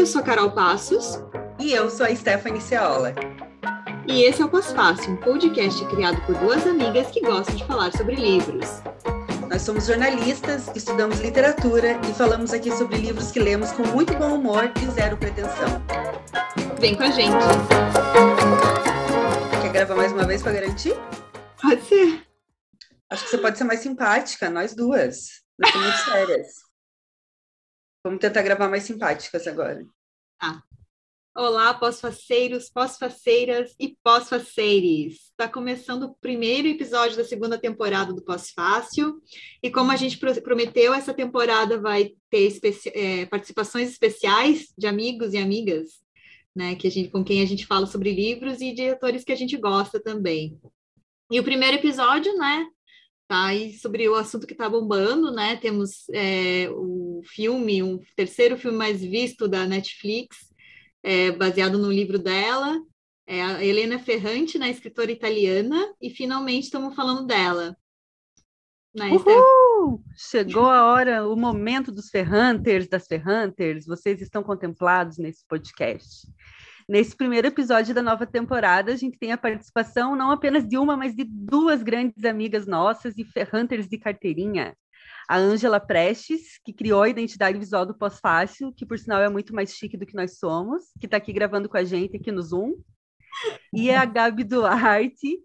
eu sou a Carol Passos. E eu sou a Stephanie Ceola. E esse é o Pós-Fácil, um podcast criado por duas amigas que gostam de falar sobre livros. Nós somos jornalistas, estudamos literatura e falamos aqui sobre livros que lemos com muito bom humor e zero pretensão. Vem com a gente! Quer gravar mais uma vez para garantir? Pode ser. Acho que você pode ser mais simpática, nós duas. Nós somos sérias. Vamos tentar gravar mais simpáticas agora. Ah. Olá, pós-faceiros, pós-faceiras e pós-faceires. Está começando o primeiro episódio da segunda temporada do Pós-Fácil. E como a gente prometeu, essa temporada vai ter especi é, participações especiais de amigos e amigas, né, que a gente, com quem a gente fala sobre livros e de autores que a gente gosta também. E o primeiro episódio, né, Tá? E sobre o assunto que está bombando, né? Temos é, o filme, um terceiro filme mais visto da Netflix, é, baseado no livro dela, é a Helena Ferrante, né, escritora italiana, e finalmente estamos falando dela. Né, Uhul! Chegou a hora, o momento dos Ferranters, das Ferranters, vocês estão contemplados nesse podcast. Nesse primeiro episódio da nova temporada, a gente tem a participação não apenas de uma, mas de duas grandes amigas nossas e ferranters de carteirinha. A Ângela Prestes, que criou a identidade visual do Pós-Fácil, que por sinal é muito mais chique do que nós somos, que está aqui gravando com a gente aqui no Zoom. E a Gabi Duarte,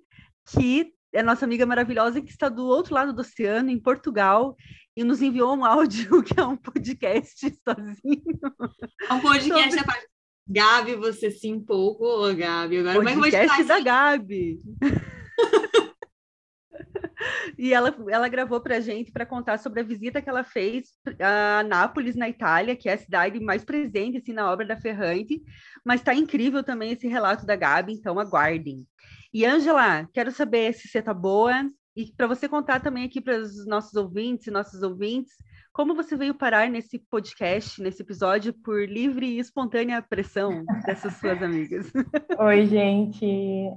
que é nossa amiga maravilhosa, que está do outro lado do oceano, em Portugal, e nos enviou um áudio que é um podcast sozinho. É um podcast sobre... Gabi, você se empolgou, Gabi. Agora, Podcast como é que eu vou da Gabi. e ela, ela gravou para a gente para contar sobre a visita que ela fez a Nápoles, na Itália, que é a cidade mais presente assim, na obra da Ferrante. Mas está incrível também esse relato da Gabi, então aguardem. E, Angela, quero saber se você está boa e para você contar também aqui para os nossos ouvintes e nossos ouvintes como você veio parar nesse podcast, nesse episódio, por livre e espontânea pressão dessas suas amigas? Oi, gente.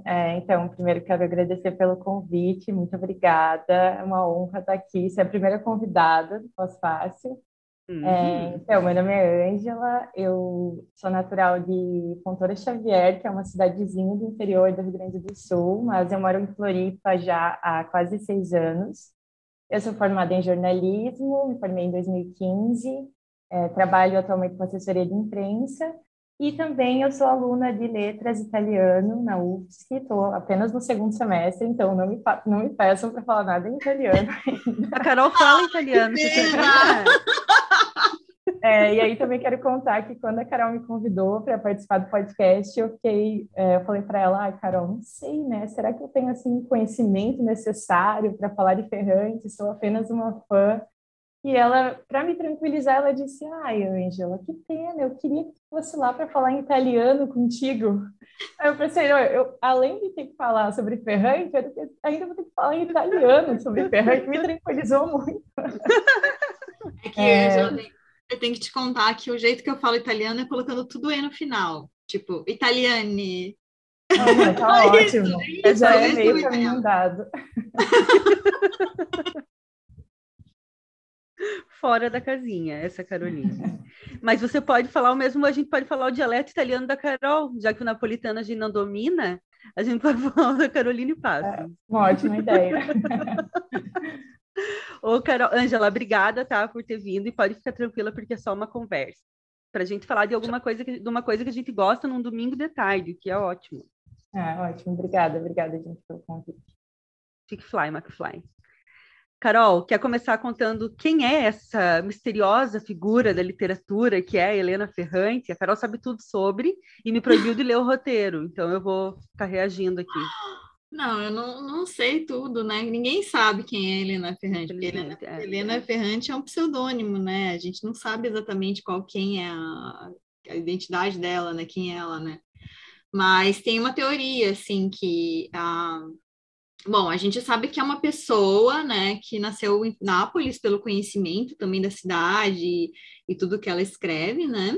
É, então, primeiro quero agradecer pelo convite, muito obrigada. É uma honra estar aqui, ser a primeira convidada do Pós-Fácil. Uhum. É, então, meu nome é Ângela, eu sou natural de Fontoura Xavier, que é uma cidadezinha do interior do Rio Grande do Sul, mas eu moro em Floripa já há quase seis anos. Eu sou formada em jornalismo, me formei em 2015, é, trabalho atualmente com assessoria de imprensa e também eu sou aluna de letras italiano na UFSC, estou apenas no segundo semestre, então não me, não me peçam para falar nada em italiano. A Carol fala italiano. É, e aí também quero contar que quando a Carol me convidou para participar do podcast, eu fiquei, é, eu falei para ela, ah, Carol, não sei, né? Será que eu tenho assim conhecimento necessário para falar de Ferrante? Sou apenas uma fã. E ela, para me tranquilizar, ela disse: Ai, Angela, que pena, eu queria que fosse lá para falar em italiano contigo. Aí eu pensei: eu, eu, além de ter que falar sobre Ferrante, eu ainda vou ter que falar em italiano sobre Ferrante. Me tranquilizou muito. É que, é... Angela, eu tenho que te contar que o jeito que eu falo italiano é colocando tudo E no final. Tipo, italiani. Ah, tá ótimo. Isso, Já é meio caminho andado. Fora da casinha, essa Carolina. Mas você pode falar o mesmo, a gente pode falar o dialeto italiano da Carol, já que o napolitano a gente não domina, a gente pode falar da Carolina e passa. É, uma ótima ideia. Ô, Carol, Angela, obrigada, tá, por ter vindo e pode ficar tranquila porque é só uma conversa. Para a gente falar de alguma coisa, que, de uma coisa que a gente gosta num domingo de tarde, que é ótimo. Ah, ótimo, obrigada, obrigada, gente, pelo convite. Chick Fly, McFly. Carol, quer começar contando quem é essa misteriosa figura da literatura que é a Helena Ferrante? A Carol sabe tudo sobre e me proibiu de ler o roteiro, então eu vou estar reagindo aqui. Não, eu não, não sei tudo, né? Ninguém sabe quem é Helena Ferrante, porque Helena, é, Helena é. Ferrante é um pseudônimo, né? A gente não sabe exatamente qual quem é a, a identidade dela, né? Quem é ela, né? Mas tem uma teoria, assim, que a, Bom, a gente sabe que é uma pessoa, né, que nasceu em Nápoles pelo conhecimento também da cidade e, e tudo que ela escreve, né?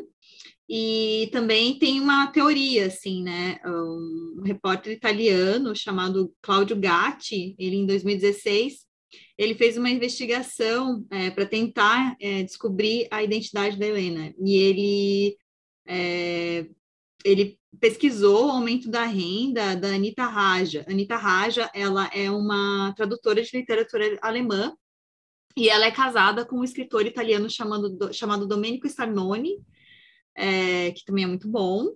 E também tem uma teoria, assim, né? Um repórter italiano chamado Claudio Gatti, ele em 2016, ele fez uma investigação é, para tentar é, descobrir a identidade da Helena. E ele é, ele pesquisou o aumento da renda da Anita Raja. Anita Raja, ela é uma tradutora de literatura alemã e ela é casada com um escritor italiano chamado, chamado Domenico Starnoni, é, que também é muito bom.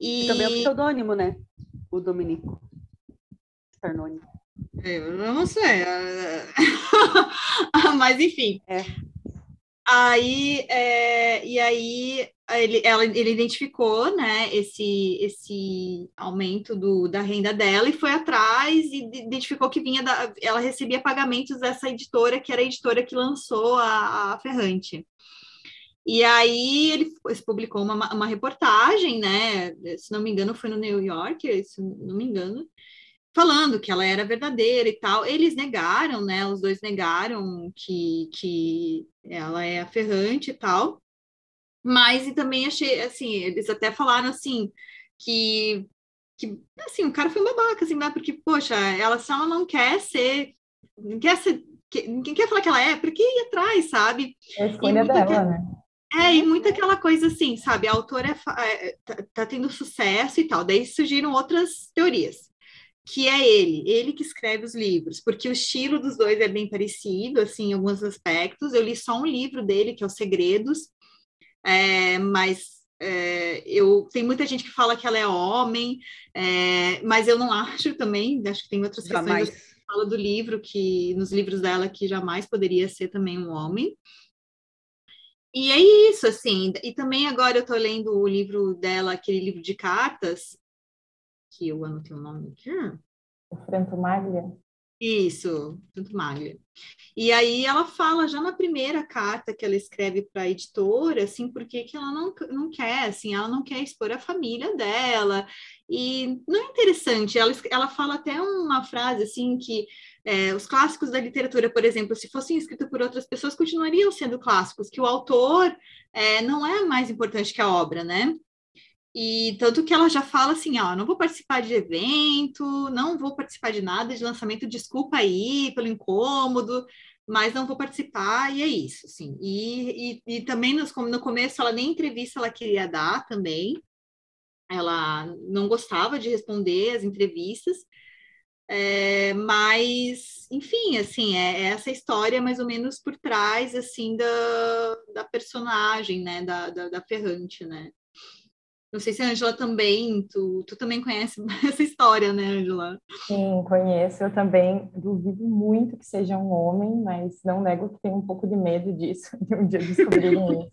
E... Também é um pseudônimo, né? O Domenico Starnoni. Eu não sei. Mas, enfim. É. Aí, é, e aí ele, ela, ele identificou, né, esse, esse aumento do, da renda dela e foi atrás e identificou que vinha da, ela recebia pagamentos dessa editora, que era a editora que lançou a, a Ferrante. E aí ele publicou uma, uma reportagem, né, se não me engano foi no New York, se não me engano, falando que ela era verdadeira e tal. Eles negaram, né? Os dois negaram que, que ela é aferrante e tal. Mas e também achei, assim, eles até falaram assim que, que assim, o cara foi babaca, assim, né? Porque, poxa, ela, se ela não quer ser, não quer ser, quem quer falar que ela é, por que ir atrás, sabe? É a escolha dela, que, né? É, e muito aquela coisa assim, sabe? A autora é, é, tá, tá tendo sucesso e tal. Daí surgiram outras teorias que é ele, ele que escreve os livros, porque o estilo dos dois é bem parecido, assim, em alguns aspectos. Eu li só um livro dele, que é Os Segredos, é, mas é, eu tem muita gente que fala que ela é homem, é, mas eu não acho também. Acho que tem outras jamais. questões que fala do livro que nos livros dela que jamais poderia ser também um homem. E é isso, assim. E também agora eu estou lendo o livro dela, aquele livro de cartas, que eu anotei o nome aqui. O Franto Maglia. Isso, Franto Maglia. E aí ela fala já na primeira carta que ela escreve para a editora, assim, porque que ela não, não quer, assim, ela não quer expor a família dela. E não é interessante, ela, ela fala até uma frase, assim, que é, os clássicos da literatura, por exemplo, se fossem escritos por outras pessoas, continuariam sendo clássicos, que o autor é, não é mais importante que a obra, né? E tanto que ela já fala assim, ó, não vou participar de evento, não vou participar de nada de lançamento, desculpa aí pelo incômodo, mas não vou participar, e é isso, assim. E, e, e também nos, no começo ela nem entrevista ela queria dar também, ela não gostava de responder as entrevistas, é, mas, enfim, assim, é, é, essa história mais ou menos por trás, assim, da, da personagem, né, da, da, da Ferrante, né. Não sei se a Angela também, tu, tu também conhece essa história, né, Angela? Sim, conheço. Eu também duvido muito que seja um homem, mas não nego que tenho um pouco de medo disso, de um dia descobrirem isso.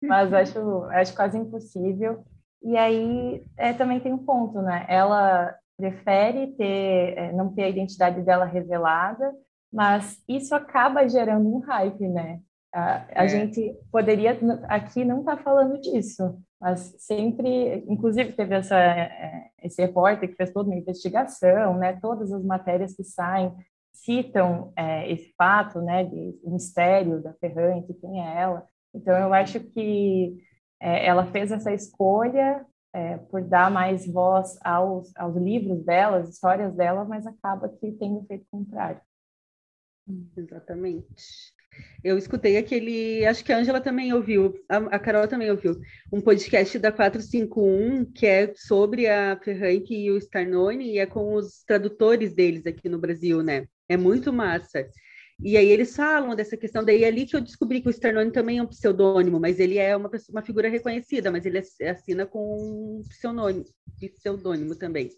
Mas acho, acho quase impossível. E aí é, também tem um ponto, né? Ela prefere ter, é, não ter a identidade dela revelada, mas isso acaba gerando um hype, né? A, a é. gente poderia aqui não estar tá falando disso, mas sempre, inclusive teve essa, é, esse repórter que fez toda uma investigação, né? Todas as matérias que saem citam é, esse fato, né? De o mistério da Ferrante, quem é ela. Então eu acho que é, ela fez essa escolha é, por dar mais voz aos, aos livros dela, às histórias dela, mas acaba que tem o efeito contrário. Exatamente. Eu escutei aquele, acho que a Angela também ouviu, a, a, Carol também ouviu, um podcast da 451 que é sobre a Ferranque e o Starnone e é com os tradutores deles aqui no Brasil, né? É muito massa. E aí eles falam dessa questão, daí é ali que eu descobri que o Sternoni também é um pseudônimo, mas ele é uma, uma figura reconhecida, mas ele assina com um pseudônimo, pseudônimo também.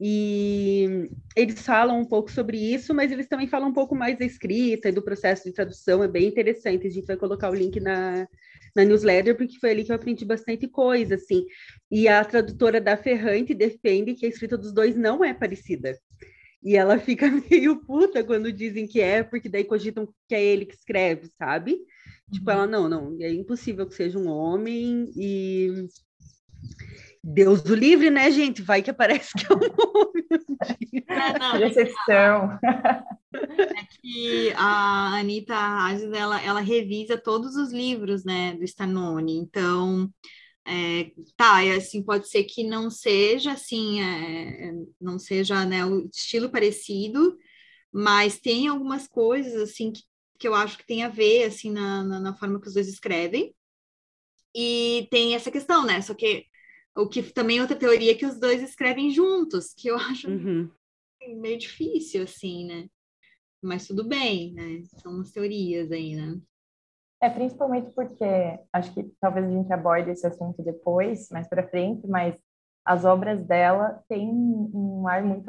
E eles falam um pouco sobre isso, mas eles também falam um pouco mais da escrita e do processo de tradução, é bem interessante. A gente vai colocar o link na, na newsletter, porque foi ali que eu aprendi bastante coisa, assim. E a tradutora da Ferrante defende que a escrita dos dois não é parecida. E ela fica meio puta quando dizem que é, porque daí cogitam que é ele que escreve, sabe? Tipo, uhum. Tipo, ela, não, não, é impossível que seja um homem e Deus do livre, né, gente? Vai que aparece que é um homem. É, não, Decepção. É que a Anitta Hazes, ela, ela revisa todos os livros, né, do Stanoni. Então, é, tá, é assim, pode ser que não seja, assim, é, não seja, né, o estilo parecido, mas tem algumas coisas, assim, que, que eu acho que tem a ver, assim, na, na, na forma que os dois escrevem. E tem essa questão, né? Só que o que também é outra teoria é que os dois escrevem juntos, que eu acho uhum. meio difícil, assim, né? Mas tudo bem, né? São umas teorias aí, né? É, principalmente porque acho que talvez a gente aborde esse assunto depois, mais para frente, mas as obras dela têm um ar muito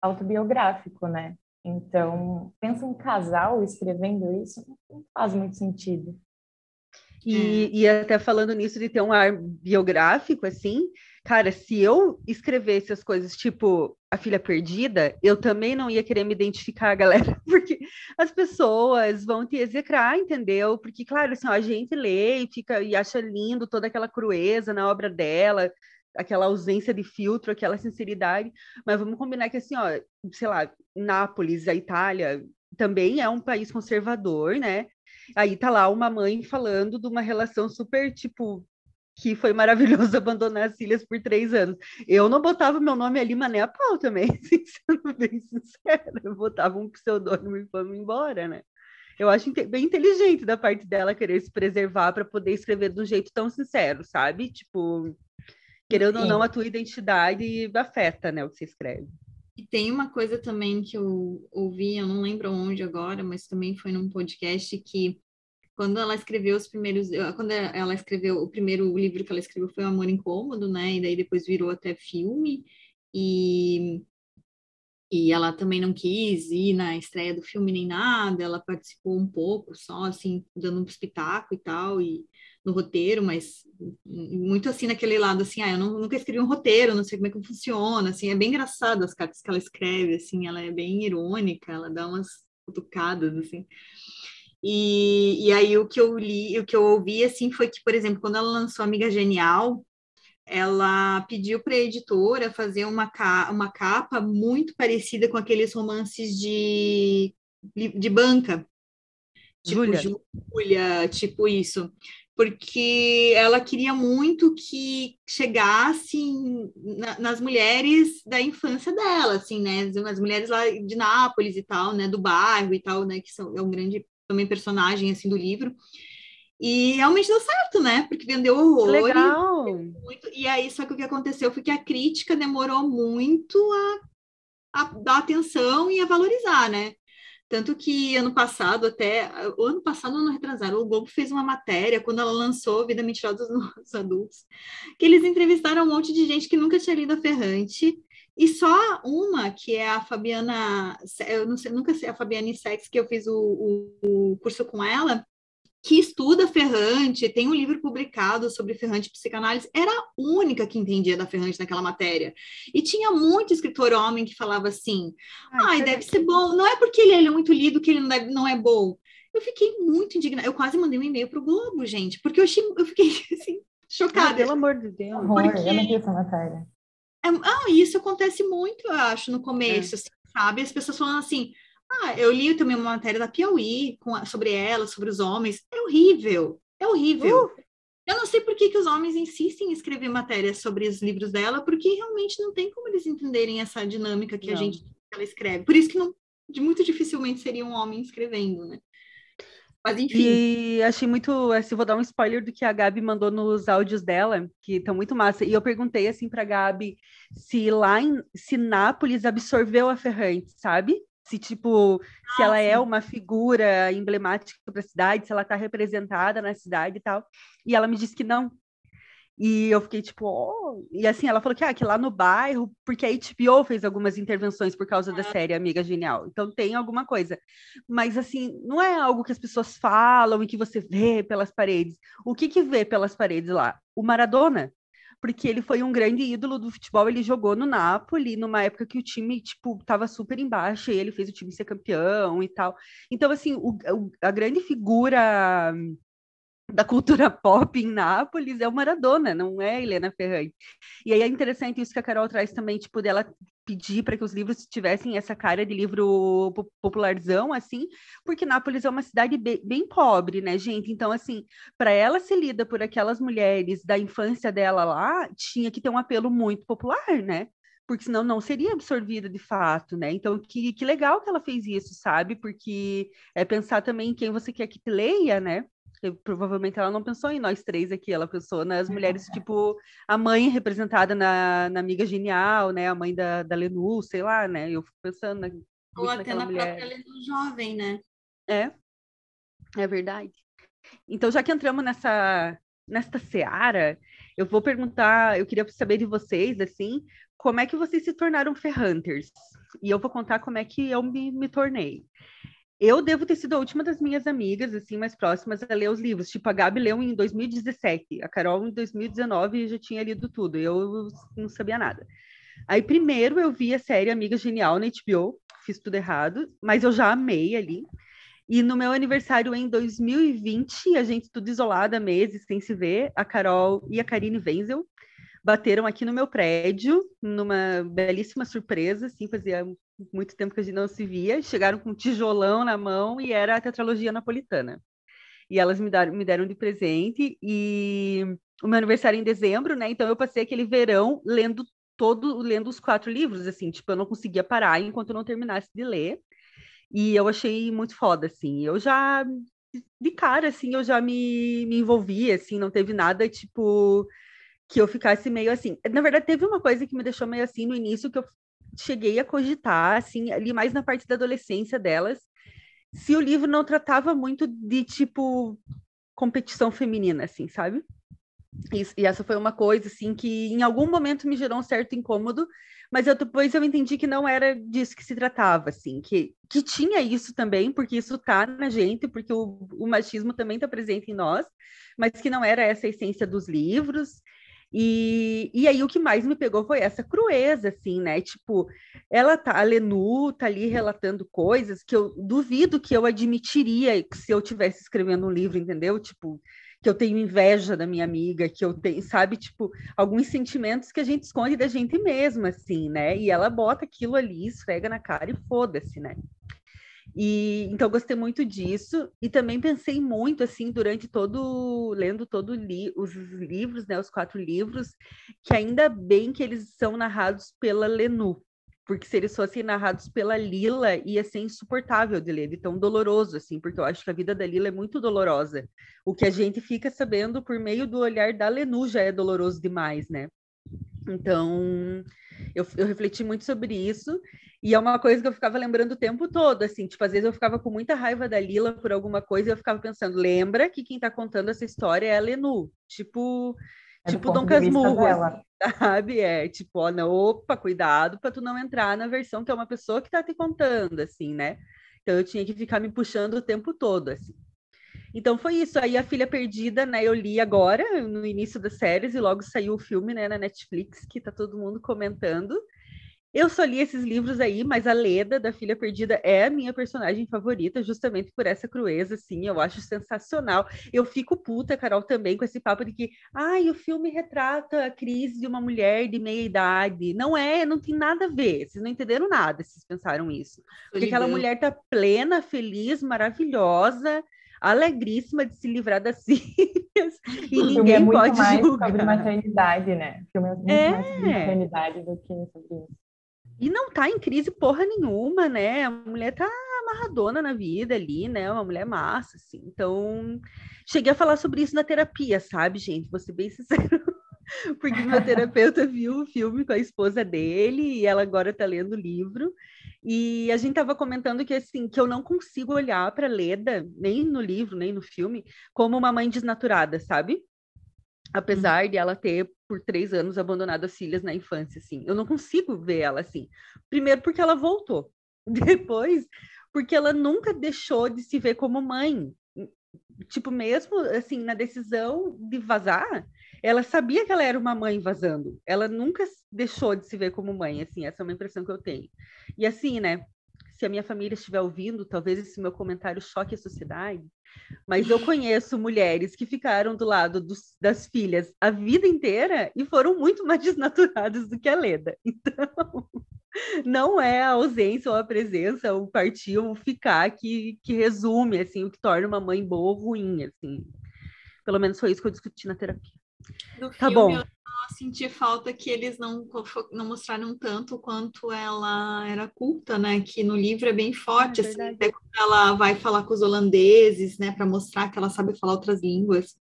autobiográfico, né? Então, pensa um casal escrevendo isso, não faz muito sentido. E, e até falando nisso de ter um ar biográfico, assim, cara, se eu escrevesse as coisas tipo A Filha Perdida, eu também não ia querer me identificar galera, porque as pessoas vão te execrar, entendeu? Porque, claro, assim, ó, a gente lê e fica e acha lindo toda aquela crueza na obra dela, aquela ausência de filtro, aquela sinceridade, mas vamos combinar que assim, ó, sei lá, Nápoles, a Itália, também é um país conservador, né? Aí tá lá uma mãe falando de uma relação super, tipo, que foi maravilhoso abandonar as filhas por três anos. Eu não botava meu nome ali, mané a pau também, sendo bem sincera. Eu botava um pseudônimo e vamos embora, né? Eu acho bem inteligente da parte dela querer se preservar para poder escrever de um jeito tão sincero, sabe? Tipo, querendo Sim. ou não, a tua identidade afeta, né, o que você escreve. E tem uma coisa também que eu ouvi, eu não lembro onde agora, mas também foi num podcast que quando ela escreveu os primeiros, quando ela escreveu o primeiro livro que ela escreveu foi o Amor Incômodo, né? E daí depois virou até filme e e ela também não quis ir na estreia do filme nem nada, ela participou um pouco, só assim, dando um espetáculo e tal, e no roteiro, mas muito assim naquele lado, assim, ah, eu não, nunca escrevi um roteiro, não sei como é que funciona, assim, é bem engraçado as cartas que ela escreve, assim, ela é bem irônica, ela dá umas cutucadas, assim. E, e aí o que eu li, o que eu ouvi, assim, foi que, por exemplo, quando ela lançou Amiga Genial, ela pediu para a editora fazer uma, ca uma capa muito parecida com aqueles romances de, de banca, tipo Julia. Julia, tipo isso. Porque ela queria muito que chegasse na, nas mulheres da infância dela, assim, né, as mulheres lá de Nápoles e tal, né, do bairro e tal, né, que são, é um grande também personagem, assim, do livro, e realmente deu certo, né, porque vendeu horrores. Legal! Muito, e aí, só que o que aconteceu foi que a crítica demorou muito a, a dar atenção e a valorizar, né, tanto que ano passado, até o ano passado, ano retrasado, o Globo fez uma matéria quando ela lançou Vida Mentirosa dos Adultos, que eles entrevistaram um monte de gente que nunca tinha lido a Ferrante, e só uma, que é a Fabiana, eu não sei, nunca sei, a Fabiana Sex, que eu fiz o, o, o curso com ela, que estuda Ferrante, tem um livro publicado sobre Ferrante e psicanálise, era a única que entendia da Ferrante naquela matéria. E tinha muito escritor homem que falava assim: ai, ai deve ser bom. Não é porque ele é muito lido que ele não, deve, não é bom. Eu fiquei muito indignada. Eu quase mandei um e-mail para o Globo, gente, porque eu, achei, eu fiquei assim, chocada. Ah, pelo amor de Deus. Porque... Eu não vi essa matéria. É, ah, isso acontece muito, eu acho, no começo, é. assim, sabe? As pessoas falando assim, ah, eu li também uma matéria da Piauí com, sobre ela, sobre os homens. É horrível, é horrível. Uh! Eu não sei por que, que os homens insistem em escrever matérias sobre os livros dela, porque realmente não tem como eles entenderem essa dinâmica que não. a gente ela escreve. Por isso que não, muito dificilmente seria um homem escrevendo, né? Mas enfim. E achei muito, assim, vou dar um spoiler do que a Gabi mandou nos áudios dela, que estão muito massa. E eu perguntei assim para Gabi se lá em se Nápoles absorveu a Ferrante, sabe? se tipo, ah, se ela é sim. é uma figura emblemática para a cidade, se ela está representada na cidade e tal. E ela me disse que não. E eu fiquei tipo, oh. e assim, ela falou que, ah, que lá no bairro, porque a HBO fez algumas intervenções por causa da série Amiga Genial. Então tem alguma coisa. Mas assim, não é algo que as pessoas falam e que você vê pelas paredes. O que que vê pelas paredes lá? O Maradona porque ele foi um grande ídolo do futebol, ele jogou no Napoli, numa época que o time, tipo, tava super embaixo, e ele fez o time ser campeão e tal. Então, assim, o, a grande figura da cultura pop em Nápoles é o Maradona, não é Helena Ferrante. E aí é interessante isso que a Carol traz também, tipo, dela pedir para que os livros tivessem essa cara de livro popularzão, assim, porque Nápoles é uma cidade bem, bem pobre, né, gente? Então, assim, para ela ser lida por aquelas mulheres da infância dela lá, tinha que ter um apelo muito popular, né? Porque senão não seria absorvida de fato, né? Então, que, que legal que ela fez isso, sabe? Porque é pensar também em quem você quer que leia, né? Provavelmente ela não pensou em nós três aqui, ela pensou nas mulheres, tipo, a mãe representada na, na Amiga Genial, né? A mãe da, da Lenu, sei lá, né? Eu fico pensando na, Ou até na mulher. própria Lenu jovem, né? É, é verdade. Então, já que entramos nessa, nesta seara, eu vou perguntar, eu queria saber de vocês, assim, como é que vocês se tornaram Ferhunters? E eu vou contar como é que eu me, me tornei. Eu devo ter sido a última das minhas amigas, assim, mais próximas a ler os livros. Tipo, a Gabi leu em 2017, a Carol em 2019 já tinha lido tudo, eu não sabia nada. Aí, primeiro, eu vi a série Amiga Genial na HBO, fiz tudo errado, mas eu já amei ali. E no meu aniversário em 2020, a gente tudo isolada, meses sem se ver, a Carol e a Karine Wenzel bateram aqui no meu prédio, numa belíssima surpresa, assim, fazia muito tempo que a gente não se via, chegaram com um tijolão na mão e era a tetralogia napolitana. E elas me deram, me deram de presente, e o meu aniversário é em dezembro, né? Então eu passei aquele verão lendo todo, lendo os quatro livros, assim, tipo, eu não conseguia parar enquanto eu não terminasse de ler. E eu achei muito foda, assim. Eu já, de cara, assim, eu já me, me envolvi, assim, não teve nada, tipo, que eu ficasse meio assim. Na verdade, teve uma coisa que me deixou meio assim no início, que eu cheguei a cogitar, assim, ali mais na parte da adolescência delas, se o livro não tratava muito de, tipo, competição feminina, assim, sabe? Isso, e essa foi uma coisa, assim, que em algum momento me gerou um certo incômodo, mas eu, depois eu entendi que não era disso que se tratava, assim, que, que tinha isso também, porque isso tá na gente, porque o, o machismo também está presente em nós, mas que não era essa a essência dos livros, e, e aí o que mais me pegou foi essa crueza, assim, né? Tipo, ela tá, a Lenu tá ali relatando coisas que eu duvido que eu admitiria se eu tivesse escrevendo um livro, entendeu? Tipo, que eu tenho inveja da minha amiga, que eu tenho, sabe, tipo, alguns sentimentos que a gente esconde da gente mesma, assim, né? E ela bota aquilo ali, esfrega na cara e foda-se, né? E então gostei muito disso e também pensei muito assim durante todo lendo todo li, os livros, né, os quatro livros, que ainda bem que eles são narrados pela Lenu, porque se eles fossem narrados pela Lila ia ser insuportável de ler, de tão doloroso assim, porque eu acho que a vida da Lila é muito dolorosa. O que a gente fica sabendo por meio do olhar da Lenu já é doloroso demais, né? Então, eu, eu refleti muito sobre isso e é uma coisa que eu ficava lembrando o tempo todo, assim, tipo, às vezes eu ficava com muita raiva da Lila por alguma coisa e eu ficava pensando, lembra que quem tá contando essa história é a Lenu, tipo, é tipo Dom Casmurro, assim, sabe? É, tipo, ó, não, opa, cuidado para tu não entrar na versão que é uma pessoa que tá te contando, assim, né? Então eu tinha que ficar me puxando o tempo todo, assim. Então foi isso. Aí a Filha Perdida, né? Eu li agora, no início das séries, e logo saiu o filme, né, na Netflix, que tá todo mundo comentando. Eu só li esses livros aí, mas a Leda, da Filha Perdida, é a minha personagem favorita, justamente por essa crueza, assim, eu acho sensacional. Eu fico puta, Carol, também, com esse papo de que, ai, o filme retrata a crise de uma mulher de meia idade. Não é, não tem nada a ver, vocês não entenderam nada, vocês pensaram isso. Porque aquela mulher tá plena, feliz, maravilhosa, alegríssima de se livrar das sírias e ninguém é muito pode mais julgar. sobre maternidade, né? O filme é muito é. mais sobre maternidade do que sobre isso. E não tá em crise porra nenhuma, né? A mulher tá amarradona na vida ali, né? Uma mulher massa, assim. Então, cheguei a falar sobre isso na terapia, sabe, gente? Vou ser bem sincero. Porque meu terapeuta viu o filme com a esposa dele e ela agora tá lendo o livro. E a gente tava comentando que assim, que eu não consigo olhar para Leda, nem no livro, nem no filme, como uma mãe desnaturada, sabe? apesar de ela ter por três anos abandonado as filhas na infância, assim, eu não consigo ver ela assim. Primeiro porque ela voltou, depois porque ela nunca deixou de se ver como mãe. Tipo, mesmo assim, na decisão de vazar, ela sabia que ela era uma mãe vazando. Ela nunca deixou de se ver como mãe, assim, essa é uma impressão que eu tenho. E assim, né, se a minha família estiver ouvindo, talvez esse meu comentário choque a sociedade, mas eu conheço mulheres que ficaram do lado dos, das filhas a vida inteira e foram muito mais desnaturadas do que a Leda. Então, não é a ausência ou a presença, o partir ou o ficar que, que resume assim, o que torna uma mãe boa ou ruim. Assim. Pelo menos foi isso que eu discuti na terapia. No tá filme, bom. Eu senti falta que eles não, não mostraram tanto quanto ela era culta, né? Que no livro é bem forte, é assim, até quando ela vai falar com os holandeses, né? Para mostrar que ela sabe falar outras línguas.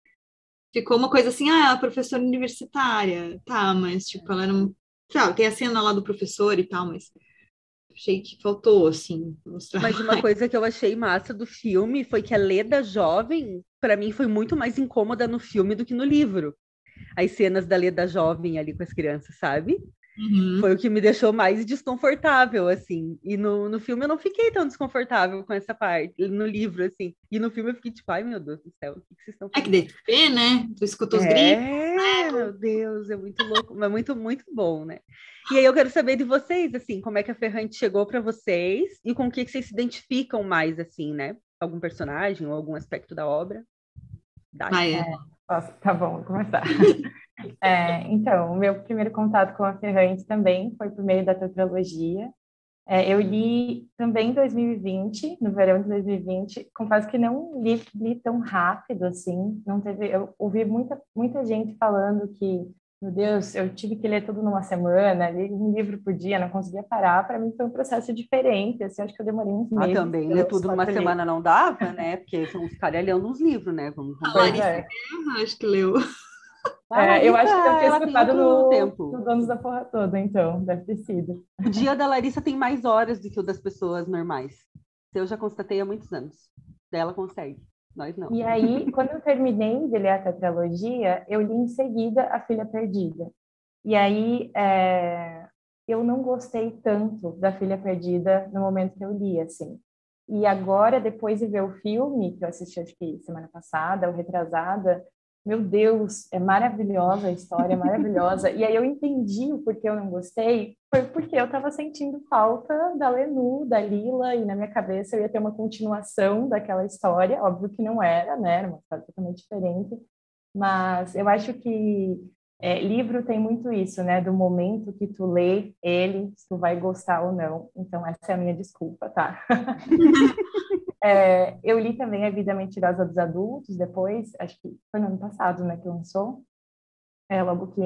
Ficou uma coisa assim, ah, ela é professora universitária, tá, mas tipo, ela era um. Sabe, tem a cena lá do professor e tal, mas achei que faltou, assim, mostrar. Mas uma coisa que eu achei massa do filme foi que a Leda jovem, para mim, foi muito mais incômoda no filme do que no livro. As cenas da Leda jovem ali com as crianças, sabe? Uhum. Foi o que me deixou mais desconfortável, assim. E no, no filme eu não fiquei tão desconfortável com essa parte, no livro, assim. E no filme eu fiquei tipo, ai meu Deus do céu, o que, vocês estão fazendo? É que DP, né? Tu escuta os é, gritos. É, meu Deus, é muito louco, mas muito, muito bom, né? E aí eu quero saber de vocês, assim, como é que a Ferrante chegou para vocês e com o que, que vocês se identificam mais, assim, né? Algum personagem ou algum aspecto da obra? Ah, é. Posso? Tá bom, vou começar. é, então, o meu primeiro contato com a Ferrante também foi por meio da tetralogia. É, eu li também em 2020, no verão de 2020. Confesso que não li, li tão rápido assim. Não teve. Eu ouvi muita muita gente falando que meu Deus, eu tive que ler tudo numa semana, li um livro por dia, não conseguia parar. Para mim foi um processo diferente, assim, acho que eu demorei uns ah, meses. Ah, também, ler tudo numa semana não dava, né? Porque são os caras lendo uns livros, né? Vamos, vamos Larissa é. acho que leu. É, eu acho que eu tenho escutado no, tempo. no Donos da Porra Toda, então, deve ter sido. O dia da Larissa tem mais horas do que o das pessoas normais. Eu já constatei há muitos anos. Dela consegue. Nós não. E aí, quando eu terminei de ler a tetralogia, eu li em seguida A Filha Perdida. E aí, é, eu não gostei tanto da Filha Perdida no momento que eu li, assim. E agora, depois de ver o filme, que eu assisti acho que semana passada, ou retrasada, meu Deus, é maravilhosa a história, é maravilhosa. e aí eu entendi o porquê eu não gostei, foi porque eu estava sentindo falta da Lenu, da Lila, e na minha cabeça eu ia ter uma continuação daquela história, óbvio que não era, né, era uma história totalmente diferente, mas eu acho que é, livro tem muito isso, né, do momento que tu lê ele, se tu vai gostar ou não, então essa é a minha desculpa, tá? É, eu li também A Vida Mentirosa dos Adultos, depois, acho que foi no ano passado, né, que lançou. É, logo, que,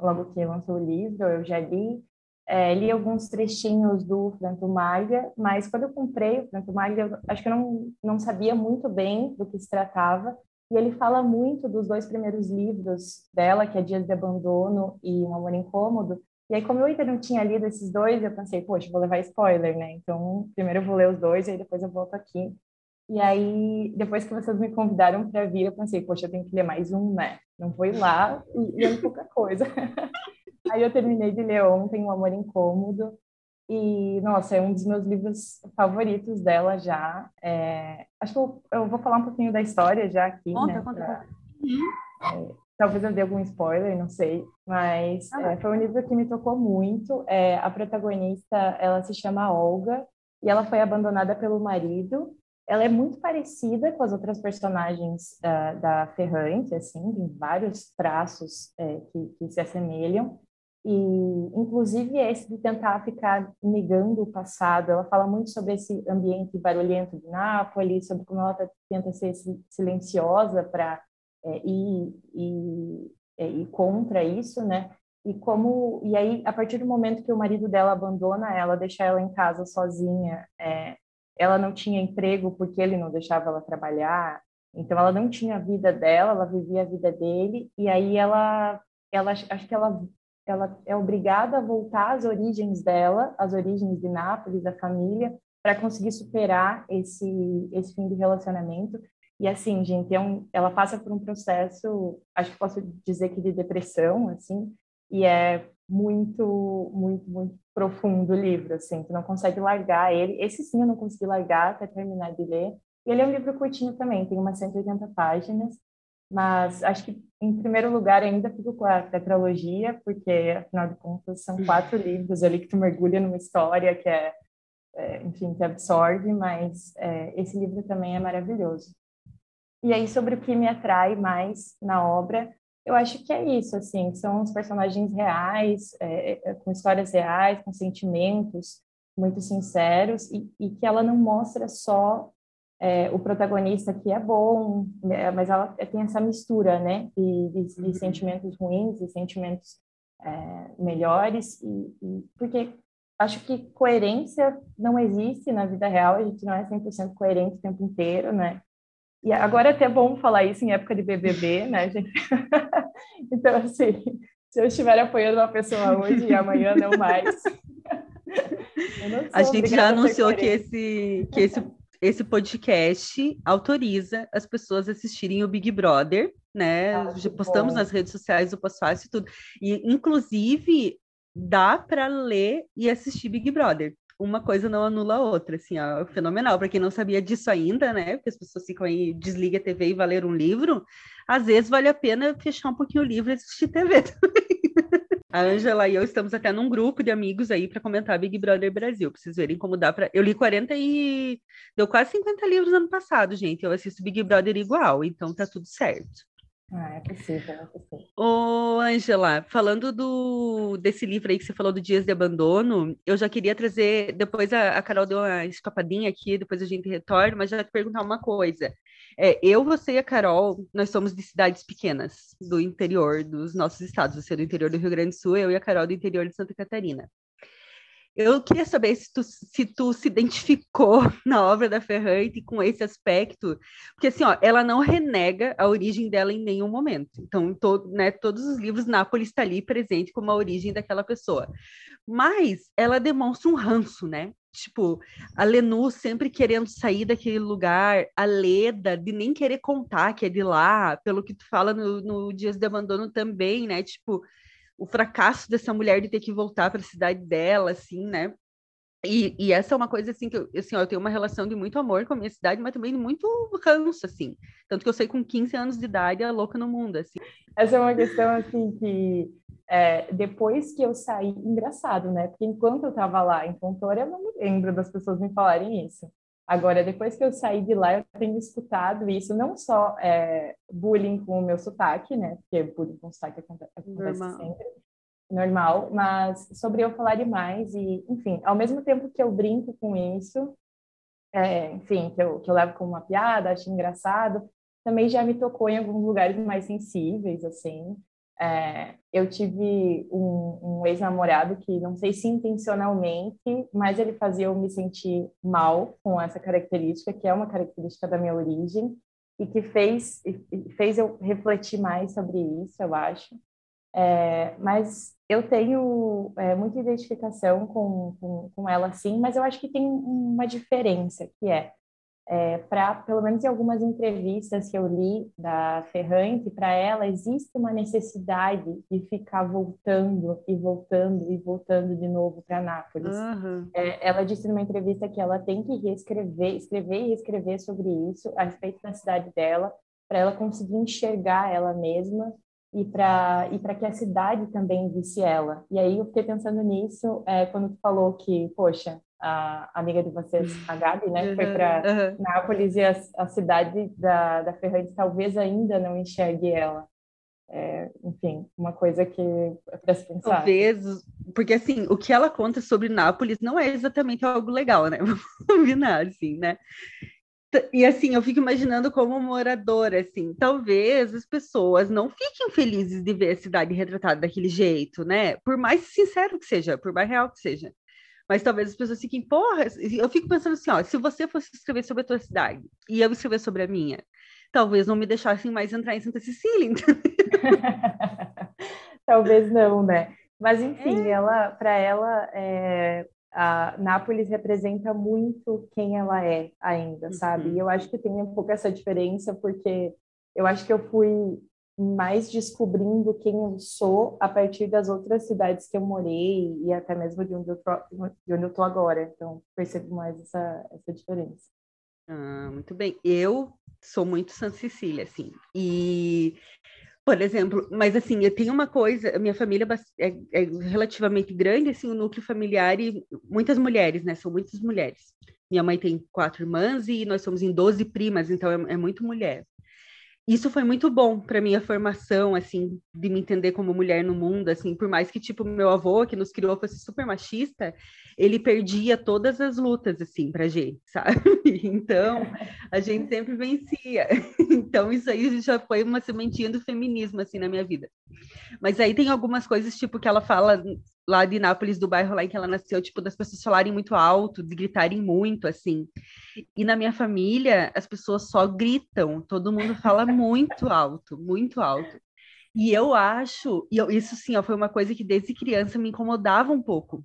logo que lançou o livro, eu já li. É, li alguns trechinhos do Franco Maglia, mas quando eu comprei o Franco Maglia, eu, acho que eu não, não sabia muito bem do que se tratava. E ele fala muito dos dois primeiros livros dela, que é Dias de Abandono e Um Amor Incômodo, e aí, como eu ainda não tinha lido esses dois, eu pensei, poxa, vou levar spoiler, né? Então, primeiro eu vou ler os dois e aí depois eu volto aqui. E aí, depois que vocês me convidaram para vir, eu pensei, poxa, eu tenho que ler mais um, né? Não vou ir lá lendo pouca coisa. aí eu terminei de ler ontem O Amor Incômodo. E, nossa, é um dos meus livros favoritos dela já. É... Acho que eu, eu, vou falar um pouquinho da história já aqui, conta, né? Conta, pra... É, talvez eu dê algum spoiler, não sei, mas ah, é, foi um livro que me tocou muito. É, a protagonista, ela se chama Olga e ela foi abandonada pelo marido. Ela é muito parecida com as outras personagens da, da Ferrante, assim, tem vários traços é, que, que se assemelham. E, inclusive, esse de tentar ficar negando o passado. Ela fala muito sobre esse ambiente barulhento de Nápoles, sobre como ela tá, tenta ser silenciosa para é, ir, ir, é, ir contra isso, né? E como e aí a partir do momento que o marido dela abandona ela, deixa ela em casa sozinha, é, ela não tinha emprego porque ele não deixava ela trabalhar, então ela não tinha a vida dela, ela vivia a vida dele e aí ela ela acho que ela ela é obrigada a voltar às origens dela, às origens de Nápoles, da família, para conseguir superar esse esse fim de relacionamento. E assim, gente, é um, ela passa por um processo, acho que posso dizer que de depressão, assim, e é muito, muito, muito profundo o livro, assim, tu não consegue largar ele. Esse sim eu não consegui largar até terminar de ler. E ele é um livro curtinho também, tem umas 180 páginas, mas acho que em primeiro lugar ainda fico com a tetralogia, porque afinal de contas são quatro livros ali que tu mergulha numa história que é, é enfim, que absorve, mas é, esse livro também é maravilhoso. E aí, sobre o que me atrai mais na obra, eu acho que é isso, assim, são os personagens reais, é, é, com histórias reais, com sentimentos muito sinceros, e, e, que ela não mostra só é, o protagonista aqui é bom, é, mas ela tem essa mistura, né, de, de, de uhum. sentimentos ruins e sentimentos é, melhores, e, e, porque acho que coerência não existe na vida real, a gente não é 100% coerente o tempo inteiro, né, e agora é até bom falar isso em época de BBB, né, gente? então, assim, se eu estiver apoiando uma pessoa hoje e amanhã não mais... Não a gente já anunciou que esse, que esse esse podcast autoriza as pessoas a assistirem o Big Brother, né? Ah, Já postamos bom. nas redes sociais o Pós-Fácil e tudo. E, inclusive, dá para ler e assistir Big Brother. Uma coisa não anula a outra, assim, ó, fenomenal. Para quem não sabia disso ainda, né? Porque as pessoas ficam aí, desliga a TV e vai ler um livro. Às vezes vale a pena fechar um pouquinho o livro e assistir TV também. A Ângela e eu estamos até num grupo de amigos aí para comentar Big Brother Brasil, pra vocês verem como dá para. Eu li 40 e. Deu quase 50 livros ano passado, gente. Eu assisto Big Brother igual, então tá tudo certo. Ah, é possível, é possível. Ô, Angela, falando do, desse livro aí que você falou do Dias de Abandono, eu já queria trazer. Depois a, a Carol deu uma escapadinha aqui, depois a gente retorna, mas já te perguntar uma coisa. É, eu, você e a Carol, nós somos de cidades pequenas, do interior dos nossos estados. Você é do interior do Rio Grande do Sul, eu e a Carol do interior de Santa Catarina. Eu queria saber se tu, se tu se identificou na obra da Ferrante com esse aspecto, porque assim, ó, ela não renega a origem dela em nenhum momento. Então, todo, né, todos os livros, Nápoles está ali presente como a origem daquela pessoa. Mas ela demonstra um ranço, né? Tipo, a Lenu sempre querendo sair daquele lugar, a Leda de nem querer contar que é de lá, pelo que tu fala no, no Dias de Abandono também, né? Tipo, o fracasso dessa mulher de ter que voltar para a cidade dela, assim, né? E, e, essa é uma coisa assim que eu, assim, ó, eu tenho uma relação de muito amor com a minha cidade, mas também muito ranço, assim. Tanto que eu sei com 15 anos de idade a louca no mundo, assim. Essa é uma questão assim que é, depois que eu saí, engraçado, né? Porque enquanto eu estava lá em Fontoura, eu não me lembro das pessoas me falarem isso. Agora, depois que eu saí de lá, eu tenho escutado isso, não só é, bullying com o meu sotaque, né? Porque bullying com sotaque acontece, acontece sempre, normal, mas sobre eu falar demais e, enfim, ao mesmo tempo que eu brinco com isso, é, enfim, que eu, que eu levo como uma piada, acho engraçado, também já me tocou em alguns lugares mais sensíveis, assim, é, eu tive um, um ex-namorado que, não sei se intencionalmente, mas ele fazia eu me sentir mal com essa característica, que é uma característica da minha origem, e que fez, fez eu refletir mais sobre isso, eu acho. É, mas eu tenho é, muita identificação com, com, com ela, sim, mas eu acho que tem uma diferença, que é é, para pelo menos em algumas entrevistas que eu li da Ferrante, para ela existe uma necessidade de ficar voltando e voltando e voltando de novo para Nápoles. Uhum. É, ela disse numa entrevista que ela tem que reescrever, escrever e reescrever sobre isso a respeito da cidade dela, para ela conseguir enxergar ela mesma e para e para que a cidade também visse ela. E aí eu fiquei pensando nisso é, quando tu falou que, poxa, a amiga de vocês, a Gabi, né, uhum, foi para uhum. Nápoles e a, a, cidade da, da Ferrante talvez ainda não enxergue ela. É, enfim, uma coisa que é para se pensar. Talvez, porque assim, o que ela conta sobre Nápoles não é exatamente algo legal, né? Vamos combinar, assim, né? E assim, eu fico imaginando como moradora, assim, talvez as pessoas não fiquem felizes de ver a cidade retratada daquele jeito, né? Por mais sincero que seja, por mais real que seja. Mas talvez as pessoas fiquem, porra, eu fico pensando assim, ó, se você fosse escrever sobre a tua cidade e eu escrever sobre a minha, talvez não me deixassem mais entrar em Santa Cecília, talvez não, né? Mas enfim, é. ela, para ela, é, a Nápoles representa muito quem ela é ainda, sabe? Uhum. E eu acho que tem um pouco essa diferença porque eu acho que eu fui mais descobrindo quem eu sou a partir das outras cidades que eu morei e até mesmo de onde eu tô, de onde eu tô agora. Então, percebo mais essa, essa diferença. Ah, muito bem. Eu sou muito Santa Cecília, assim. E, por exemplo, mas assim, eu tenho uma coisa, minha família é, é relativamente grande, assim, o núcleo familiar e muitas mulheres, né? São muitas mulheres. Minha mãe tem quatro irmãs e nós somos em 12 primas, então é, é muito mulher. Isso foi muito bom para minha formação, assim, de me entender como mulher no mundo, assim, por mais que, tipo, meu avô, que nos criou, fosse super machista, ele perdia todas as lutas, assim, pra gente, sabe? Então, a gente sempre vencia. Então, isso aí já foi uma sementinha do feminismo, assim, na minha vida. Mas aí tem algumas coisas, tipo, que ela fala lá de Nápoles, do bairro lá em que ela nasceu, tipo, das pessoas falarem muito alto, de gritarem muito, assim. E na minha família, as pessoas só gritam, todo mundo fala muito alto, muito alto. E eu acho, e eu, isso sim, ó, foi uma coisa que desde criança me incomodava um pouco.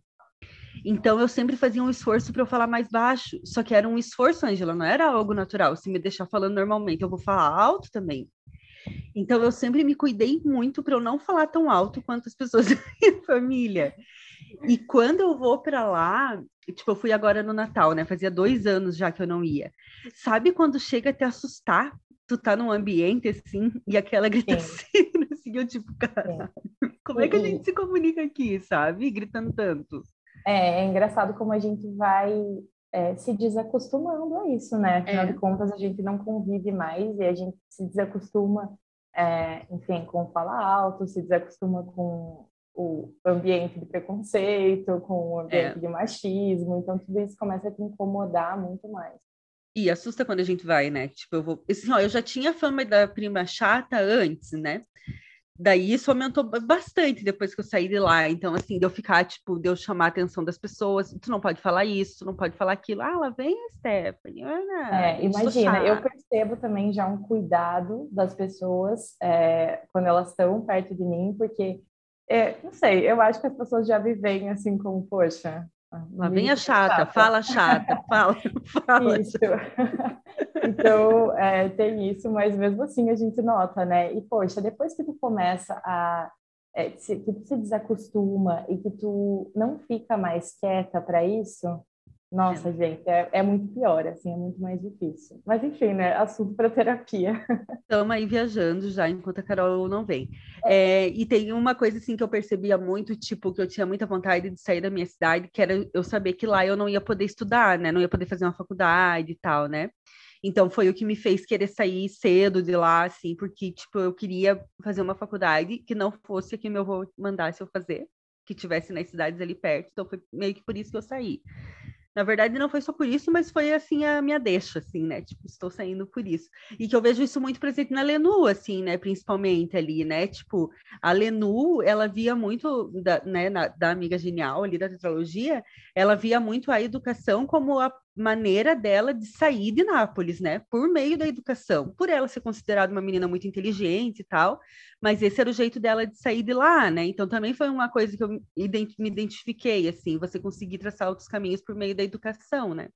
Então eu sempre fazia um esforço para eu falar mais baixo, só que era um esforço, Angela, não era algo natural. Se me deixar falando normalmente, eu vou falar alto também. Então eu sempre me cuidei muito para eu não falar tão alto quanto as pessoas da minha família. E quando eu vou para lá, tipo, eu fui agora no Natal, né? Fazia dois anos já que eu não ia. Sabe quando chega a te assustar? Tu tá num ambiente assim, e aquela gritação, assim, eu tipo, caralho, como é que a gente se comunica aqui, sabe? Gritando tanto. É, é engraçado como a gente vai é, se desacostumando a isso, né? Afinal é. de contas, a gente não convive mais e a gente se desacostuma, é, enfim, com falar alto, se desacostuma com o ambiente de preconceito, com o ambiente é. de machismo, então tudo isso começa a te incomodar muito mais. E assusta quando a gente vai, né? Tipo, eu vou. Assim, ó, eu já tinha fama da prima chata antes, né? Daí isso aumentou bastante depois que eu saí de lá. Então, assim, de eu ficar, tipo, de eu chamar a atenção das pessoas. Tu não pode falar isso, tu não pode falar aquilo. Ah, lá vem a Stephanie. é, imagina, eu percebo também já um cuidado das pessoas é, quando elas estão perto de mim, porque, é, não sei, eu acho que as pessoas já vivem assim como, poxa, Lá vem a chata, chata, fala chata, fala, fala. Isso. então, é, tem isso, mas mesmo assim a gente nota, né? E, poxa, depois que tu começa a... É, que tu se desacostuma e que tu não fica mais quieta para isso, nossa, é. gente, é, é, muito pior, assim, é muito mais difícil. Mas enfim, né? Assunto para terapia. Estamos aí viajando já, enquanto a Carol não vem. É. é, e tem uma coisa, assim, que eu percebia muito, tipo, que eu tinha muita vontade de sair da minha cidade, que era eu saber que lá eu não ia poder estudar, né? Não ia poder fazer uma faculdade e tal, né? Então foi o que me fez querer sair cedo de lá, assim, porque, tipo, eu queria fazer uma faculdade que não fosse a que meu avô mandasse eu fazer, que tivesse nas cidades ali perto. Então foi meio que por isso que eu saí. Na verdade, não foi só por isso, mas foi assim a minha deixa, assim, né? Tipo, estou saindo por isso. E que eu vejo isso muito presente na Lenu, assim, né? Principalmente ali, né? Tipo, a Lenu, ela via muito, da, né, na, da amiga genial ali da tetralogia, ela via muito a educação como a maneira dela de sair de Nápoles, né? Por meio da educação, por ela ser considerada uma menina muito inteligente e tal, mas esse era o jeito dela de sair de lá, né? Então também foi uma coisa que eu me identifiquei, assim, você conseguir traçar outros caminhos por meio da educação, né?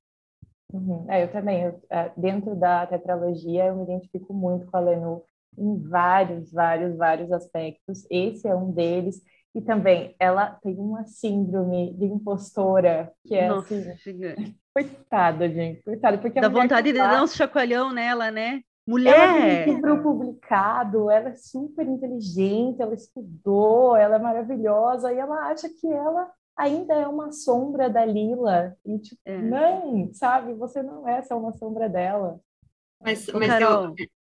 Uhum. É, eu também, eu, é, dentro da tetralogia, eu me identifico muito com a Lenu em vários, vários, vários aspectos. Esse é um deles. E também, ela tem uma síndrome de impostora, que é Nossa, assim... Coitada, gente, coitada. Porque Dá vontade de dar um chacoalhão nela, né? Mulher! Ela tem livro publicado, ela é super inteligente, ela estudou, ela é maravilhosa, e ela acha que ela ainda é uma sombra da Lila. E, tipo, é. não, sabe? Você não é só uma sombra dela. Mas, mas eu,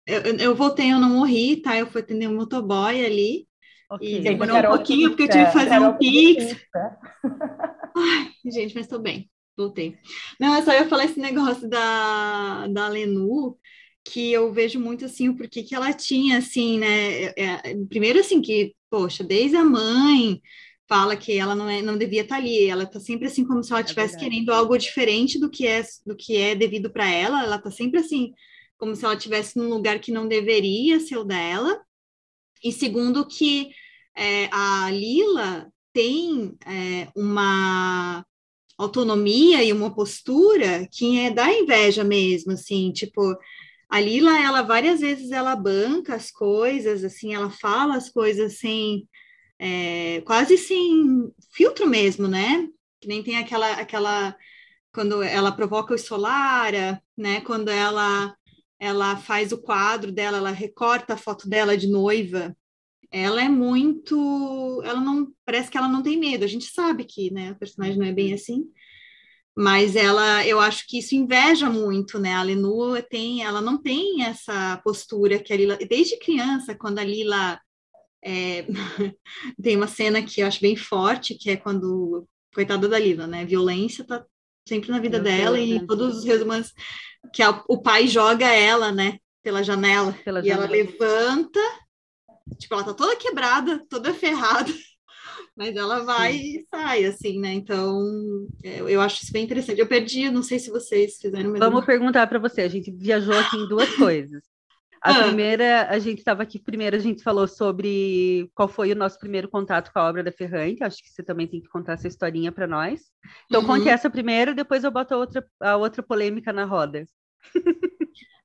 eu, eu voltei, eu não morri, tá? Eu fui atender um motoboy ali. Okay. E demorou um pouquinho, porque eu tive que fazer um pix. Ai, gente, mas estou bem voltei. Não, é só eu falar esse negócio da, da Lenu, que eu vejo muito assim o porquê que ela tinha, assim, né? É, é, primeiro, assim, que, poxa, desde a mãe fala que ela não, é, não devia estar ali, ela está sempre assim como se ela estivesse é querendo algo diferente do que é do que é devido para ela, ela está sempre assim como se ela estivesse num lugar que não deveria ser o dela. E segundo que é, a Lila tem é, uma autonomia e uma postura que é da inveja mesmo, assim, tipo, a Lila, ela várias vezes ela banca as coisas, assim, ela fala as coisas sem, é, quase sem filtro mesmo, né? Que nem tem aquela, aquela, quando ela provoca o Solara, né? Quando ela, ela faz o quadro dela, ela recorta a foto dela de noiva, ela é muito, ela não, parece que ela não tem medo. A gente sabe que, né, o personagem não é bem assim, mas ela, eu acho que isso inveja muito, né? A Lenu tem, ela não tem essa postura que a Lila, desde criança, quando a Lila é, tem uma cena que eu acho bem forte, que é quando, coitada da Lila, né? Violência tá sempre na vida Meu dela Deus, e todos os resumos que a, o pai joga ela, né? Pela janela Pela e janela. ela levanta, tipo, ela tá toda quebrada, toda ferrada mas ela vai Sim. e sai, assim, né? Então, é, eu acho isso bem interessante. Eu perdi, não sei se vocês fizeram mesmo. Vamos perguntar para você. A gente viajou aqui em duas coisas. A ah. primeira, a gente estava aqui primeiro, a gente falou sobre qual foi o nosso primeiro contato com a obra da Ferrante. Acho que você também tem que contar essa historinha para nós. Então, uhum. conte essa primeiro, depois eu boto a outra, a outra polêmica na roda.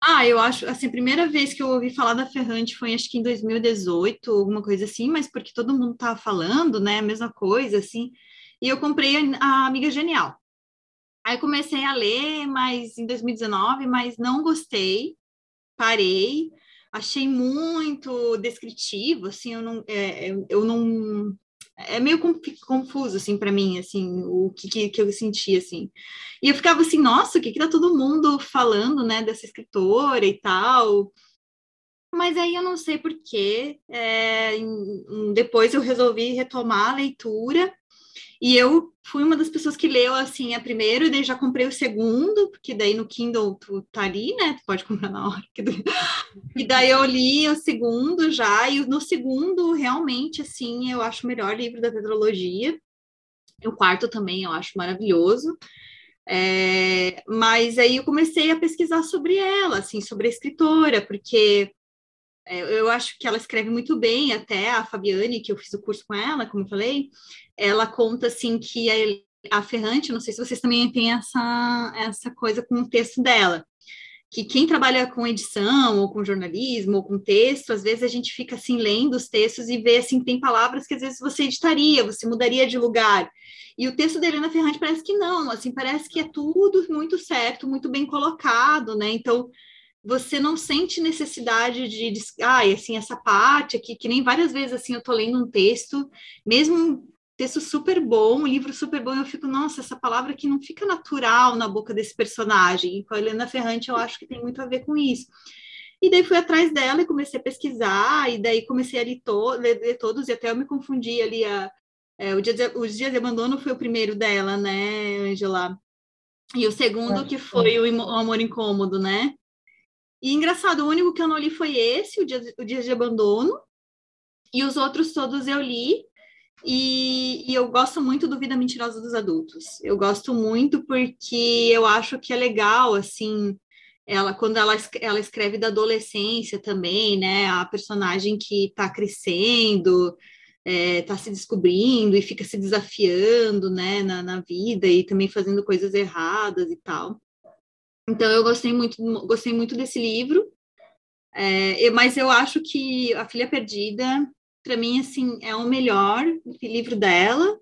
Ah, eu acho, assim, a primeira vez que eu ouvi falar da Ferrante foi acho que em 2018, alguma coisa assim, mas porque todo mundo tava falando, né, a mesma coisa, assim, e eu comprei a, a Amiga Genial. Aí comecei a ler, mas em 2019, mas não gostei, parei, achei muito descritivo, assim, eu não, é, eu não é meio confuso, assim, para mim, assim, o que, que, que, eu senti, assim. E eu ficava assim, nossa, o que que tá todo mundo falando, né, dessa escritora e tal. Mas aí eu não sei porquê. É, depois eu resolvi retomar a leitura e eu fui uma das pessoas que leu assim a primeira, e daí já comprei o segundo, porque daí no Kindle tu tá ali, né? Tu pode comprar na hora. E daí eu li o segundo já, e no segundo, realmente, assim, eu acho o melhor livro da tetralogia. O quarto também eu acho maravilhoso. É, mas aí eu comecei a pesquisar sobre ela, assim, sobre a escritora, porque é, eu acho que ela escreve muito bem, até a Fabiane, que eu fiz o curso com ela, como eu falei, ela conta assim que a, a Ferrante, não sei se vocês também têm essa, essa coisa com o texto dela, que quem trabalha com edição, ou com jornalismo, ou com texto, às vezes a gente fica assim lendo os textos e vê assim, tem palavras que às vezes você editaria, você mudaria de lugar. E o texto da Helena Ferrante parece que não, assim, parece que é tudo muito certo, muito bem colocado, né? Então, você não sente necessidade de, de ah, assim, essa parte aqui, que nem várias vezes assim eu tô lendo um texto, mesmo texto super bom, um livro super bom, eu fico, nossa, essa palavra aqui não fica natural na boca desse personagem. E com a Helena Ferrante eu acho que tem muito a ver com isso. E daí fui atrás dela e comecei a pesquisar, e daí comecei a ler, to ler, ler todos, e até eu me confundi ali. A, é, o dia de, Os Dias de Abandono foi o primeiro dela, né, Angela? E o segundo que foi o, o Amor Incômodo, né? E engraçado, o único que eu não li foi esse, o Dia, o Dia de Abandono, e os outros todos eu li, e, e, eu gosto muito do Vida Mentirosa dos Adultos. Eu gosto muito porque eu acho que é legal, assim, ela quando ela, ela escreve da adolescência também, né? A personagem que está crescendo, está é, se descobrindo e fica se desafiando, né, na, na vida e também fazendo coisas erradas e tal. Então eu gostei muito, gostei muito desse livro, é, mas eu acho que A Filha Perdida, para mim, assim, é o melhor livro dela.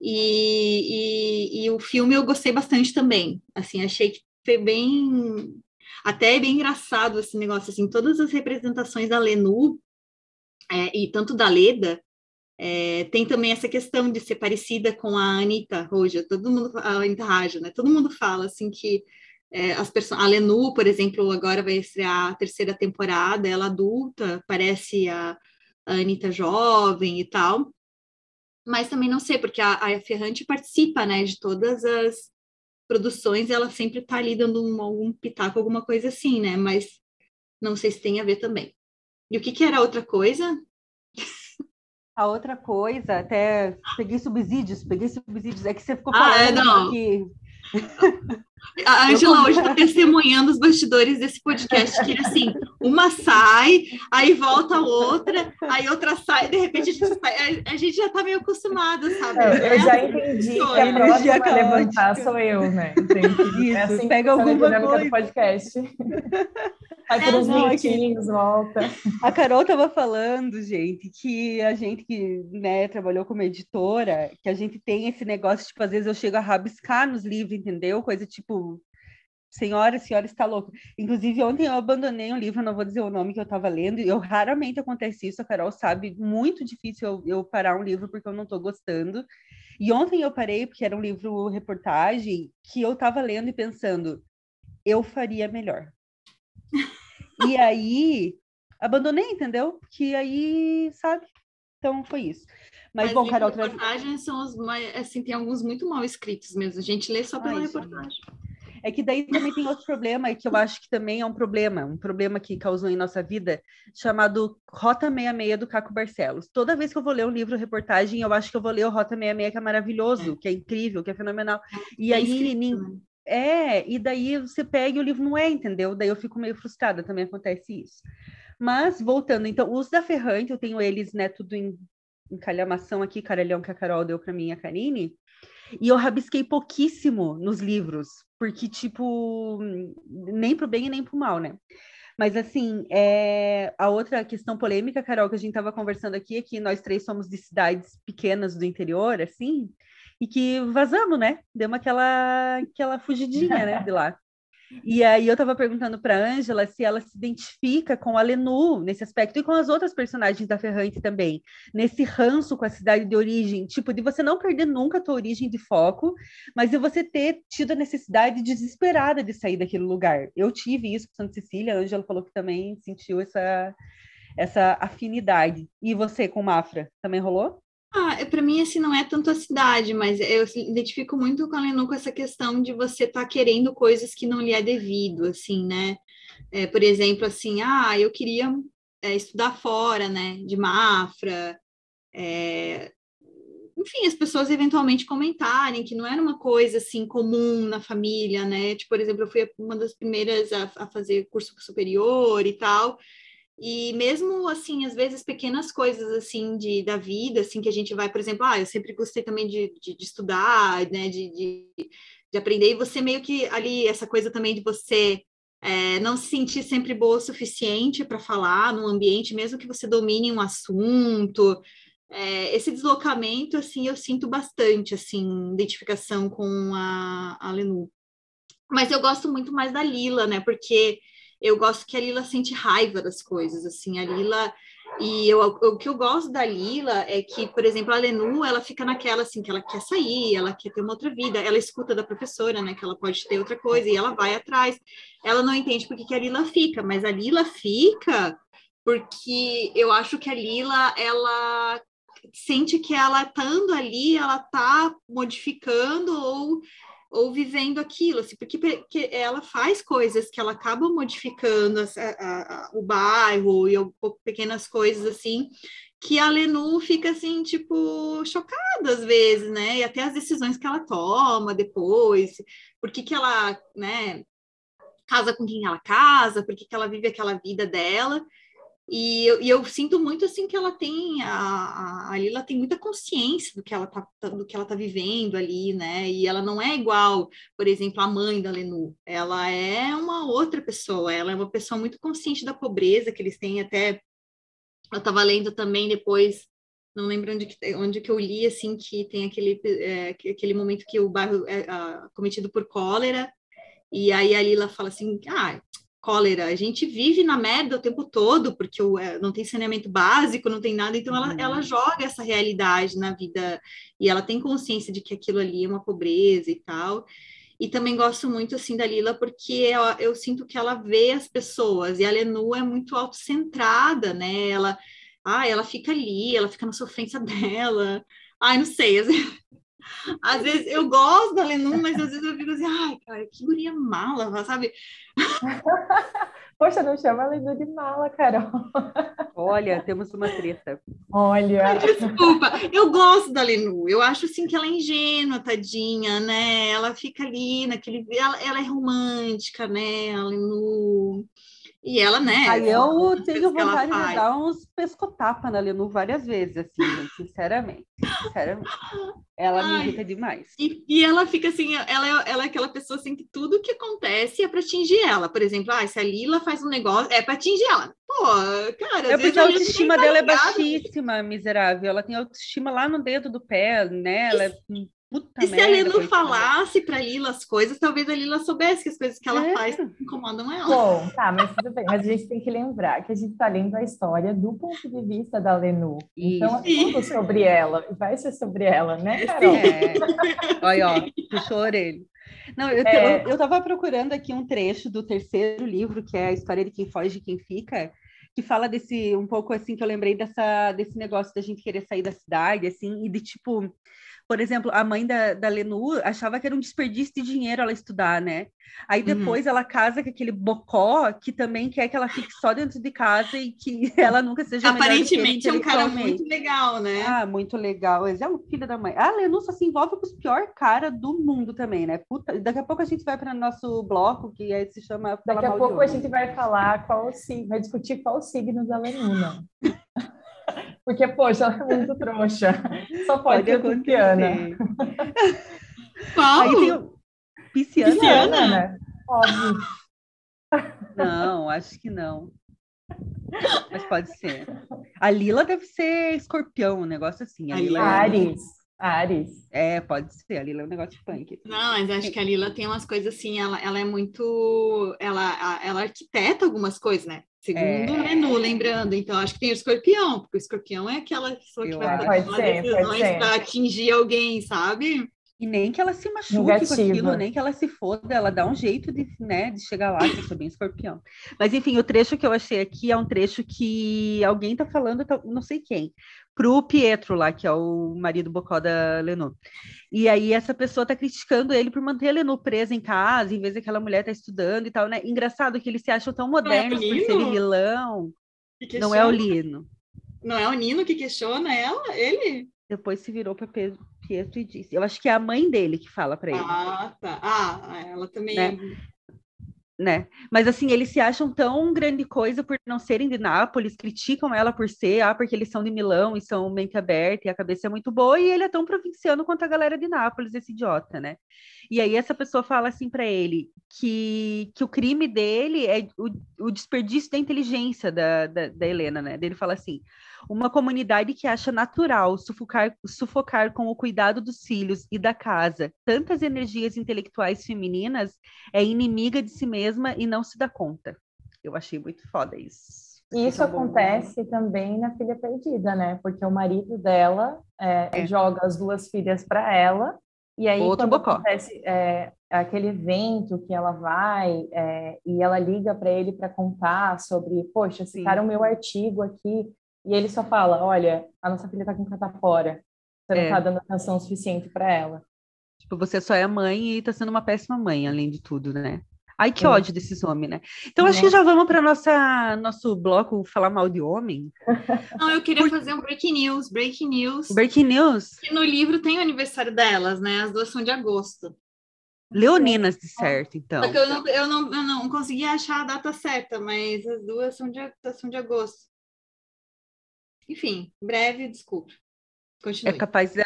E, e, e, o filme eu gostei bastante também. Assim, achei que foi bem, até bem engraçado esse negócio. Assim, todas as representações da Lenu é, e tanto da Leda é, tem também essa questão de ser parecida com a Anitta Roja, todo mundo, a Anitta Raja, né? Todo mundo fala assim que é, as pessoas, a Lenu, por exemplo, agora vai estrear a terceira temporada, ela adulta, parece a, a Anitta jovem e tal. Mas também não sei, porque a, a Ferrante participa, né, de todas as produções, ela sempre está ali dando um, algum pitaco, alguma coisa assim, né? Mas não sei se tem a ver também. E o que, que era outra coisa? A outra coisa, até peguei subsídios, peguei subsídios, é que você ficou falando ah, é, não. que a Angela hoje está testemunhando os bastidores desse podcast, que assim, uma sai, aí volta outra, aí outra sai, de repente a gente, sai, a, gente já está meio acostumado, sabe? É, eu já entendi que a próxima a levantar sou eu, né? Entendi. Isso, é assim pega alguma coisa. do podcast. Aí por é, uns não, minutinhos, volta. A Carol estava falando, gente, que a gente que né, trabalhou como editora, que a gente tem esse negócio, tipo, às vezes eu chego a rabiscar nos livros, entendeu? Coisa tipo, senhora, a senhora está louca. Inclusive, ontem eu abandonei um livro, não vou dizer o nome que eu estava lendo, e eu raramente acontece isso, a Carol sabe, muito difícil eu, eu parar um livro porque eu não estou gostando. E ontem eu parei, porque era um livro reportagem, que eu estava lendo e pensando, eu faria melhor. e aí, abandonei, entendeu? Que aí, sabe? Então foi isso. Mas, Mas bom, Carol... reportagens são os mais, assim, tem alguns muito mal escritos mesmo. A gente lê só pela Ai, reportagem. É que daí também tem outro problema, e que eu acho que também é um problema, um problema que causou em nossa vida, chamado Rota 66 do Caco Barcelos. Toda vez que eu vou ler um livro reportagem, eu acho que eu vou ler o Rota 66, que é maravilhoso, que é incrível, que é fenomenal. É, e é aí. Né? é, e daí você pega e o livro não é, entendeu? Daí eu fico meio frustrada, também acontece isso. Mas, voltando, então, os da Ferrante, eu tenho eles, né, tudo em, em calhamação aqui, caralhão que a Carol deu para mim e a Karine, e eu rabisquei pouquíssimo nos livros, porque, tipo, nem pro bem e nem pro mal, né? Mas, assim, é... a outra questão polêmica, Carol, que a gente estava conversando aqui, é que nós três somos de cidades pequenas do interior, assim, e que vazamos, né? Deu aquela, aquela fugidinha, né, de lá. E aí eu estava perguntando para Ângela se ela se identifica com a Lenu nesse aspecto e com as outras personagens da Ferrante também, nesse ranço com a cidade de origem, tipo de você não perder nunca a tua origem de foco, mas de você ter tido a necessidade desesperada de sair daquele lugar. Eu tive isso com Santa Cecília, a Ângela falou que também sentiu essa essa afinidade. E você com Mafra, também rolou? Ah, é, para mim, assim, não é tanto a cidade, mas eu identifico muito com a Lenu com essa questão de você estar tá querendo coisas que não lhe é devido, assim, né? É, por exemplo, assim, ah, eu queria é, estudar fora, né, de Mafra, é... enfim, as pessoas eventualmente comentarem que não era uma coisa, assim, comum na família, né? Tipo, por exemplo, eu fui uma das primeiras a, a fazer curso superior e tal, e mesmo assim, às vezes pequenas coisas assim de da vida, assim que a gente vai, por exemplo, ah, eu sempre gostei também de, de, de estudar, né, de, de, de, aprender. E você meio que ali essa coisa também de você é, não se sentir sempre boa o suficiente para falar no ambiente, mesmo que você domine um assunto. É, esse deslocamento, assim, eu sinto bastante, assim, identificação com a, a Lenu. Mas eu gosto muito mais da Lila, né? Porque eu gosto que a Lila sente raiva das coisas, assim, a Lila e eu, o que eu gosto da Lila é que, por exemplo, a Lenu, ela fica naquela assim, que ela quer sair, ela quer ter uma outra vida, ela escuta da professora, né, que ela pode ter outra coisa, e ela vai atrás. Ela não entende por que, que a Lila fica, mas a Lila fica porque eu acho que a Lila, ela sente que ela estando ali, ela está modificando ou ou vivendo aquilo, assim, porque, porque ela faz coisas que ela acaba modificando a, a, a, o bairro e pequenas coisas assim, que a Lenu fica assim, tipo, chocada às vezes, né? E até as decisões que ela toma depois, por que, ela, né, casa com quem ela casa, por que, que ela vive aquela vida dela. E eu, e eu, sinto muito assim que ela tem a, a Lila tem muita consciência do que ela tá do que ela tá vivendo ali, né? E ela não é igual, por exemplo, a mãe da Lenu. Ela é uma outra pessoa, ela é uma pessoa muito consciente da pobreza que eles têm até eu estava lendo também depois, não lembro onde que, onde que eu li assim que tem aquele é, aquele momento que o bairro é cometido por cólera e aí a Lila fala assim: "Ah, cólera. A gente vive na merda o tempo todo, porque é, não tem saneamento básico, não tem nada, então ela, uhum. ela joga essa realidade na vida e ela tem consciência de que aquilo ali é uma pobreza e tal. E também gosto muito assim da Lila porque eu, eu sinto que ela vê as pessoas e a Lenu é muito autocentrada, né? Ela, ah, ela fica ali, ela fica na sofrência dela. Ai, não sei, às vezes, eu gosto da Lenum, mas às vezes eu fico assim, ai, cara, que guria mala, sabe? Poxa, não chama a Lenu de mala, Carol. Olha, temos uma treta. Olha. Ai, desculpa, eu gosto da Lenu. Eu acho assim que ela é ingênua, tadinha, né? Ela fica ali naquele. Ela, ela é romântica, né? A Lenu. E ela, né? Aí eu tenho vontade de dar uns pescotapa na Lenu várias vezes, assim, sinceramente. Sinceramente. Ela Ai, me irrita demais. E, e, ela fica assim, ela, é, ela é aquela pessoa assim que tudo que acontece é para atingir ela. Por exemplo, ah, se a Lila faz um negócio, é para atingir ela. Pô, cara, é porque a autoestima dela é baixíssima, miserável. Ela tem autoestima lá no dedo do pé, né? Ela é Puta e se a Lenu falasse para Lila as coisas, talvez a Lila soubesse que as coisas que ela é. faz incomodam ela. Bom, tá, mas tudo bem. Mas a gente tem que lembrar que a gente está lendo a história do ponto de vista da Lenu. Então, é tudo sobre ela. Vai ser sobre ela, né, Carol? É. Olha, ó, puxou a orelha. Não, eu, é... eu, procurando aqui um trecho do terceiro livro, que é a história de quem foge e quem fica, que fala desse um pouco assim que eu lembrei dessa desse negócio da gente querer sair da cidade assim e de tipo por exemplo, a mãe da, da Lenu achava que era um desperdício de dinheiro ela estudar, né? Aí uhum. depois uhum. ela casa com aquele bocó que também quer que ela fique só dentro de casa e que ela nunca seja Aparentemente é um cara muito legal, né? Ah, muito legal. Ele é um filho da mãe. A Lenu só se envolve com os piores caras do mundo também, né? Puta, daqui a pouco a gente vai para o nosso bloco, que aí se chama... Daqui a pouco a gente vai falar qual signo, vai discutir qual signo da Lenu, né? Porque, poxa, ela é muito trouxa. Só pode, pode ser pisciana. Qual? Aí tem o... Pisciana? Pisciana, né? Óbvio. Não, acho que não. Mas pode ser. A Lila deve ser escorpião, um negócio assim. A Lila é Ares. Ares. É, pode ser. A Lila é um negócio punk. Não, mas acho que a Lila tem umas coisas assim, ela, ela é muito. Ela, ela arquiteta algumas coisas, né? Segundo é... menu, lembrando. Então, acho que tem o escorpião, porque o escorpião é aquela pessoa que vai dar decisões para atingir alguém, sabe? E nem que ela se machuque Negativa. com aquilo, nem que ela se foda, ela dá um jeito de, né, de chegar lá, que eu sou bem escorpião. Mas enfim, o trecho que eu achei aqui é um trecho que alguém tá falando, não sei quem, pro Pietro lá, que é o marido bocó da Lenu. E aí essa pessoa tá criticando ele por manter a Lenu presa em casa, em vez daquela mulher tá estudando e tal, né? Engraçado que eles se acham tão modernos é por serem vilão. Não é o Lino. Não é o Nino que questiona ela? Ele? Depois se virou para Pietro e disse. Eu acho que é a mãe dele que fala para ele. Ah, tá. Ah, ela também né? é né? Mas assim, eles se acham tão grande coisa por não serem de Nápoles, criticam ela por ser, ah, porque eles são de Milão e são mente aberta e a cabeça é muito boa, e ele é tão provinciano quanto a galera de Nápoles, esse idiota, né? E aí essa pessoa fala assim para ele que, que o crime dele é o, o desperdício da inteligência da, da, da Helena, né? Ele fala assim: uma comunidade que acha natural sufocar, sufocar com o cuidado dos filhos e da casa tantas energias intelectuais femininas é inimiga de si mesma e não se dá conta. Eu achei muito foda isso. Isso tá acontece também na filha perdida, né? Porque o marido dela é, é. joga as duas filhas para ela e aí Outro quando bocó. acontece é, aquele evento que ela vai é, e ela liga para ele para contar sobre, poxa, citaram meu artigo aqui e ele só fala: Olha, a nossa filha tá com catapora. Você não é. tá dando atenção suficiente para ela. Tipo, você só é mãe e tá sendo uma péssima mãe, além de tudo, né? Ai, que é. ódio desses homens, né? Então, acho que já vamos para nossa nosso bloco falar mal de homem. Não, eu queria Por... fazer um breaking news, breaking news. Breaking news? Que no livro tem o aniversário delas, né? As duas são de agosto. Leoninas, de certo, então. Só que eu não, eu, não, eu não consegui achar a data certa, mas as duas são de, são de agosto. Enfim, breve, desculpa. Continue. É capaz de.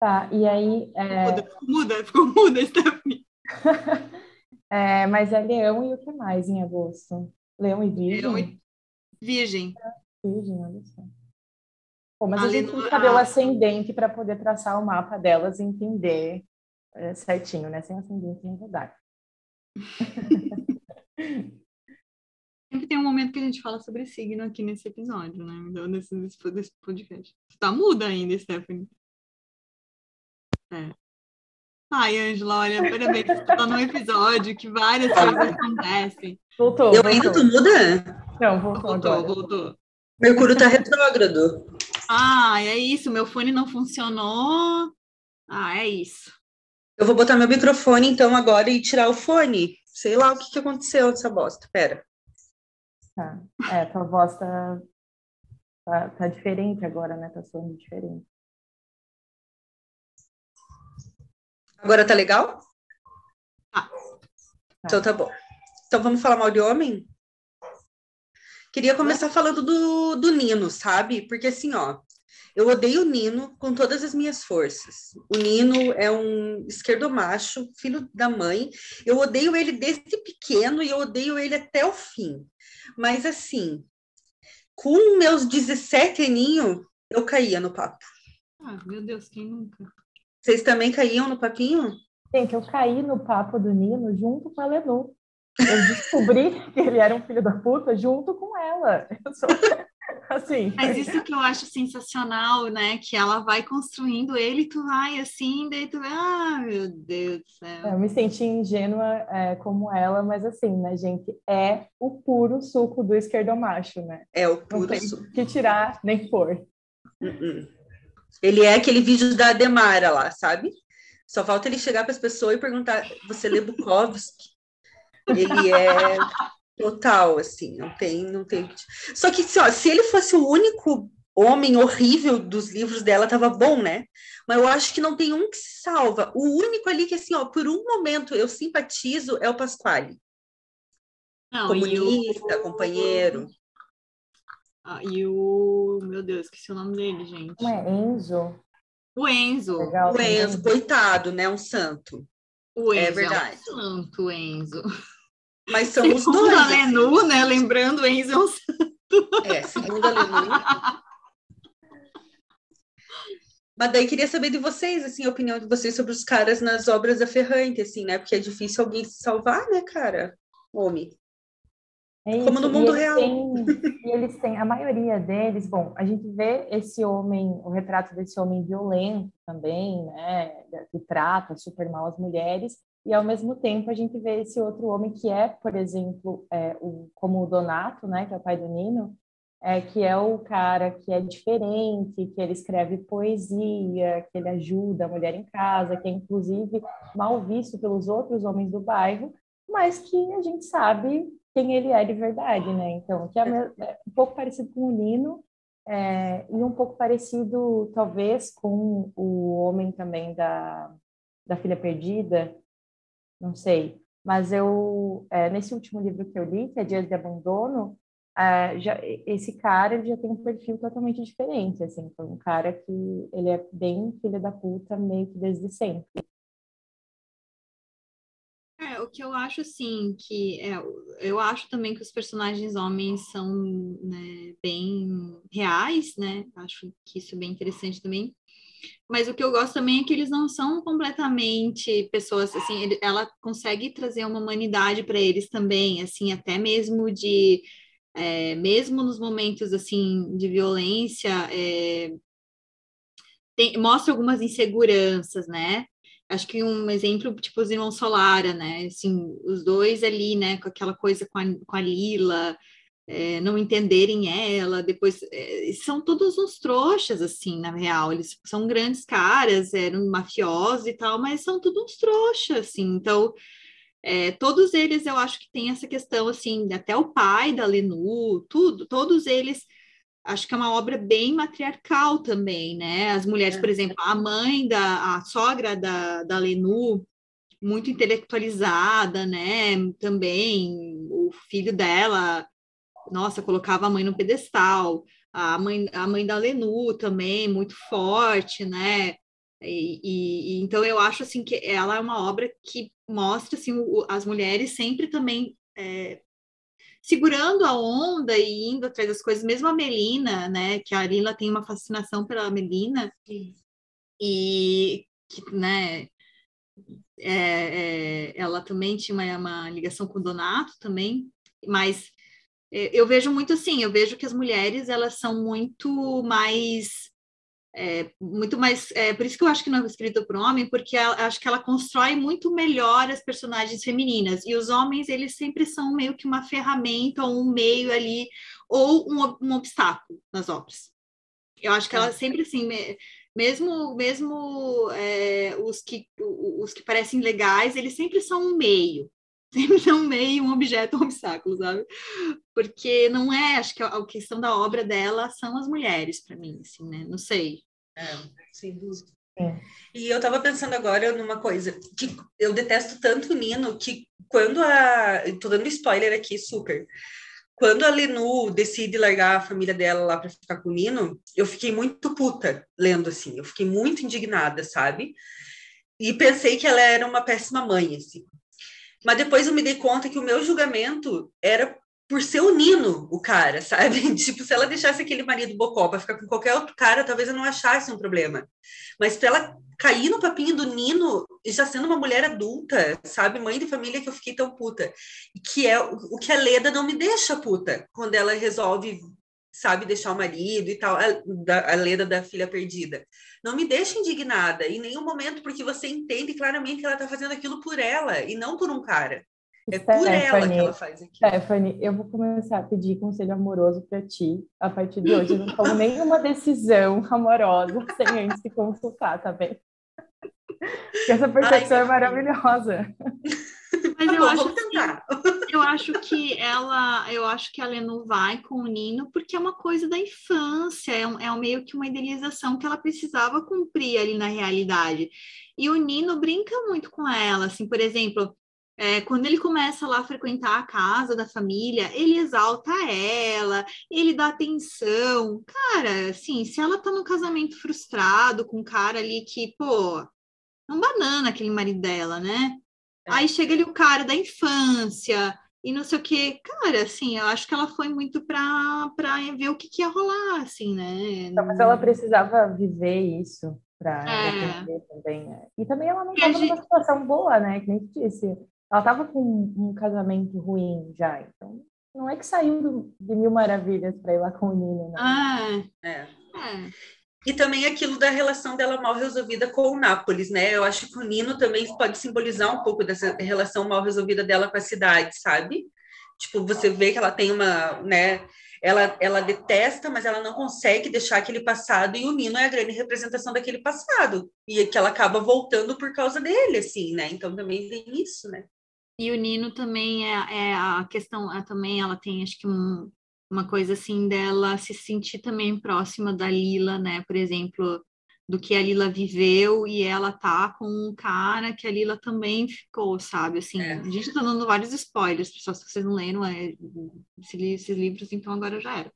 Tá, e aí. É... Muda, muda, ficou muda, Stephanie. é, mas é leão e o que mais em agosto? Leão e virgem? Leão e... Virgem. Virgem, olha só. Pô, mas a, a gente tem que saber o ascendente para poder traçar o mapa delas e entender é, certinho, né? Sem ascendente não dar. Sempre tem um momento que a gente fala sobre signo aqui nesse episódio, né? Então, nesse, desse podcast. Tá muda ainda, Stephanie. É. Ai, Angela, olha, parabéns. Você tá num episódio que várias coisas acontecem. Voltou. Eu ainda tô muda? Não, voltou. Voltou, agora. voltou. Mercúrio tá retrógrado. Ah, é isso. Meu fone não funcionou. Ah, é isso. Eu vou botar meu microfone então agora e tirar o fone. Sei lá o que, que aconteceu nessa bosta. Pera. Tá. É, tua voz tá, tá, tá diferente agora, né? Tá soando diferente. Agora tá legal? Tá. Então tá bom. Então vamos falar mal de homem? Queria começar falando do, do Nino, sabe? Porque assim, ó, eu odeio o Nino com todas as minhas forças. O Nino é um esquerdomacho, filho da mãe. Eu odeio ele desde pequeno e eu odeio ele até o fim. Mas assim, com meus 17 aninhos, eu caía no papo. Ah, meu Deus, quem nunca? Vocês também caíam no papinho? Gente, eu caí no papo do Nino junto com a Lenu. Eu descobri que ele era um filho da puta junto com ela. Eu sou assim. Mas isso que eu acho sensacional, né? Que ela vai construindo ele, e tu vai assim, daí tu vai, ah, meu Deus do céu. Eu me senti ingênua é, como ela, mas assim, né, gente, é o puro suco do esquerdomacho, né? É o puro Não tem suco. que tirar nem pôr. Uh-uh. Ele é aquele vídeo da Demara lá, sabe? Só falta ele chegar para as pessoas e perguntar: você lê Bukowski? Ele é total, assim, não tem, não tem. Só que ó, se ele fosse o único homem horrível dos livros dela, tava bom, né? Mas eu acho que não tem um que se salva. O único ali que, assim, ó, por um momento eu simpatizo é o Pasquale. Não, Comunista, o... companheiro. Ah, e o. Meu Deus, esqueci o nome dele, gente. Não é Enzo? O Enzo. Legal, O Enzo, coitado, né? Um santo. O Enzo É verdade. É um santo, Enzo. Mas são os Segundo dois. a assim. Lenu, né? Lembrando, o Enzo é um santo. É, segundo a Lenu. Mas daí queria saber de vocês, assim, a opinião de vocês sobre os caras nas obras da Ferrante, assim, né? Porque é difícil alguém se salvar, né, cara? Homem. É Como no mundo real. têm- e eles têm, a maioria deles, bom, a gente vê esse homem, o retrato desse homem violento também, né, que trata super mal as mulheres, e ao mesmo tempo a gente vê esse outro homem que é, por exemplo, é, o, como o Donato, né, que é o pai do Nino, é, que é o cara que é diferente, que ele escreve poesia, que ele ajuda a mulher em casa, que é inclusive mal visto pelos outros homens do bairro, mas que a gente sabe quem ele é de verdade, né? Então, que é, me- é um pouco parecido com o Nino é, e um pouco parecido, talvez, com o homem também da, da Filha Perdida, não sei. Mas eu, é, nesse último livro que eu li, que é Dias de Abandono, é, já, esse cara ele já tem um perfil totalmente diferente, assim, foi um cara que ele é bem filho da puta meio que desde sempre. Que eu acho, assim, que é, eu acho também que os personagens homens são né, bem reais, né? Acho que isso é bem interessante também. Mas o que eu gosto também é que eles não são completamente pessoas, assim, ele- ela consegue trazer uma humanidade para eles também, assim, até mesmo de, é, mesmo nos momentos, assim, de violência, é, tem- mostra algumas inseguranças, né? Acho que um exemplo, tipo, os irmãos Solara, né? Assim, os dois ali, né, com aquela coisa com a, com a Lila, é, não entenderem ela, depois é, são todos uns trouxas, assim, na real. Eles são grandes caras, eram mafiosos e tal, mas são todos uns trouxas, assim. Então, é, todos eles eu acho que tem essa questão, assim, até o pai da Lenu, tudo, todos eles acho que é uma obra bem matriarcal também, né? As mulheres, por exemplo, a mãe da, a sogra da, da Lenu, muito intelectualizada, né? Também o filho dela, nossa, colocava a mãe no pedestal. A mãe, a mãe da Lenu também, muito forte, né? E, e- e então eu acho assim que ela é uma obra que mostra assim o- as mulheres sempre também é, segurando a onda e indo atrás das coisas, mesmo a Melina, né? Que a Lila tem uma fascinação pela Melina e que, né? é, é, ela também tinha uma, uma ligação com o Donato também, mas é, eu vejo muito assim, eu vejo que as mulheres elas são muito mais é, muito mais é, por isso que eu acho que não é escrito por um homem porque ela, acho que ela constrói muito melhor as personagens femininas. E os homens eles sempre são meio que uma ferramenta ou um meio ali ou um, um obstáculo nas obras. Eu acho que ela sempre assim me- mesmo mesmo é, os que os que parecem legais eles sempre são um meio um meio um objeto um obstáculo sabe porque não é, acho que a, a questão da obra dela são as mulheres para mim, assim, né? Não sei. É, sem dúvida. É. E eu tava pensando agora numa coisa, que eu detesto tanto o Nino, que quando a... Tô dando spoiler aqui, super. Quando a Lenu decide largar a família dela lá para ficar com o Nino, eu fiquei muito puta lendo assim, eu fiquei muito indignada, sabe? E pensei que ela era uma péssima mãe, assim. Mas depois eu me dei conta que o meu julgamento era por ser o Nino, o cara, sabe? Tipo, se ela deixasse aquele marido bocó para ficar com qualquer outro cara, talvez eu não achasse um problema. Mas para ela cair no papinho do Nino, já sendo uma mulher adulta, sabe? Mãe de família que eu fiquei tão puta. Que é o que a Leda não me deixa puta quando ela resolve, sabe, deixar o marido e tal, a, da, a Leda da filha perdida. Não me deixa indignada em nenhum momento, porque você entende claramente que ela tá fazendo aquilo por ela e não por um cara. É por Stephanie, ela que ela faz aquilo. Stephanie, eu vou começar a pedir conselho amoroso para ti a partir de hoje. Eu não tomo nenhuma decisão amorosa sem antes se consultar, tá bem? Porque essa percepção Ai, é maravilhosa. Mas eu, bom, acho que, eu acho que ela, eu acho que ela não vai com o Nino porque é uma coisa da infância, é, um, é meio que uma idealização que ela precisava cumprir ali na realidade. E o Nino brinca muito com ela, assim, por exemplo, é, quando ele começa lá a frequentar a casa da família, ele exalta ela, ele dá atenção. Cara, assim, se ela tá num casamento frustrado com um cara ali que, pô, é um banana aquele marido dela, né? É. Aí chega ali o cara da infância e não sei o que. Cara, assim, eu acho que ela foi muito para ver o que, que ia rolar, assim, né? Então, mas ela precisava viver isso para é. também. Né? E também ela não estava gente... numa situação boa, né? Que nem disse ela estava com um casamento ruim já, então não é que saiu do, de Mil Maravilhas para ir lá com o Nino, né? Ah, é. é. E também aquilo da relação dela mal resolvida com o Nápoles, né? Eu acho que o Nino também pode simbolizar um pouco dessa relação mal resolvida dela com a cidade, sabe? Tipo, você vê que ela tem uma, né? Ela, ela detesta, mas ela não consegue deixar aquele passado, e o Nino é a grande representação daquele passado, e que ela acaba voltando por causa dele, assim, né? Então também tem isso, né? E o Nino também é, é a questão, é, também ela tem acho que um, uma coisa assim dela se sentir também próxima da Lila, né? Por exemplo, do que a Lila viveu e ela tá com um cara que a Lila também ficou, sabe? Assim, é. a gente tá dando vários spoilers, pessoal, se vocês não leram é, esses livros, então agora já era.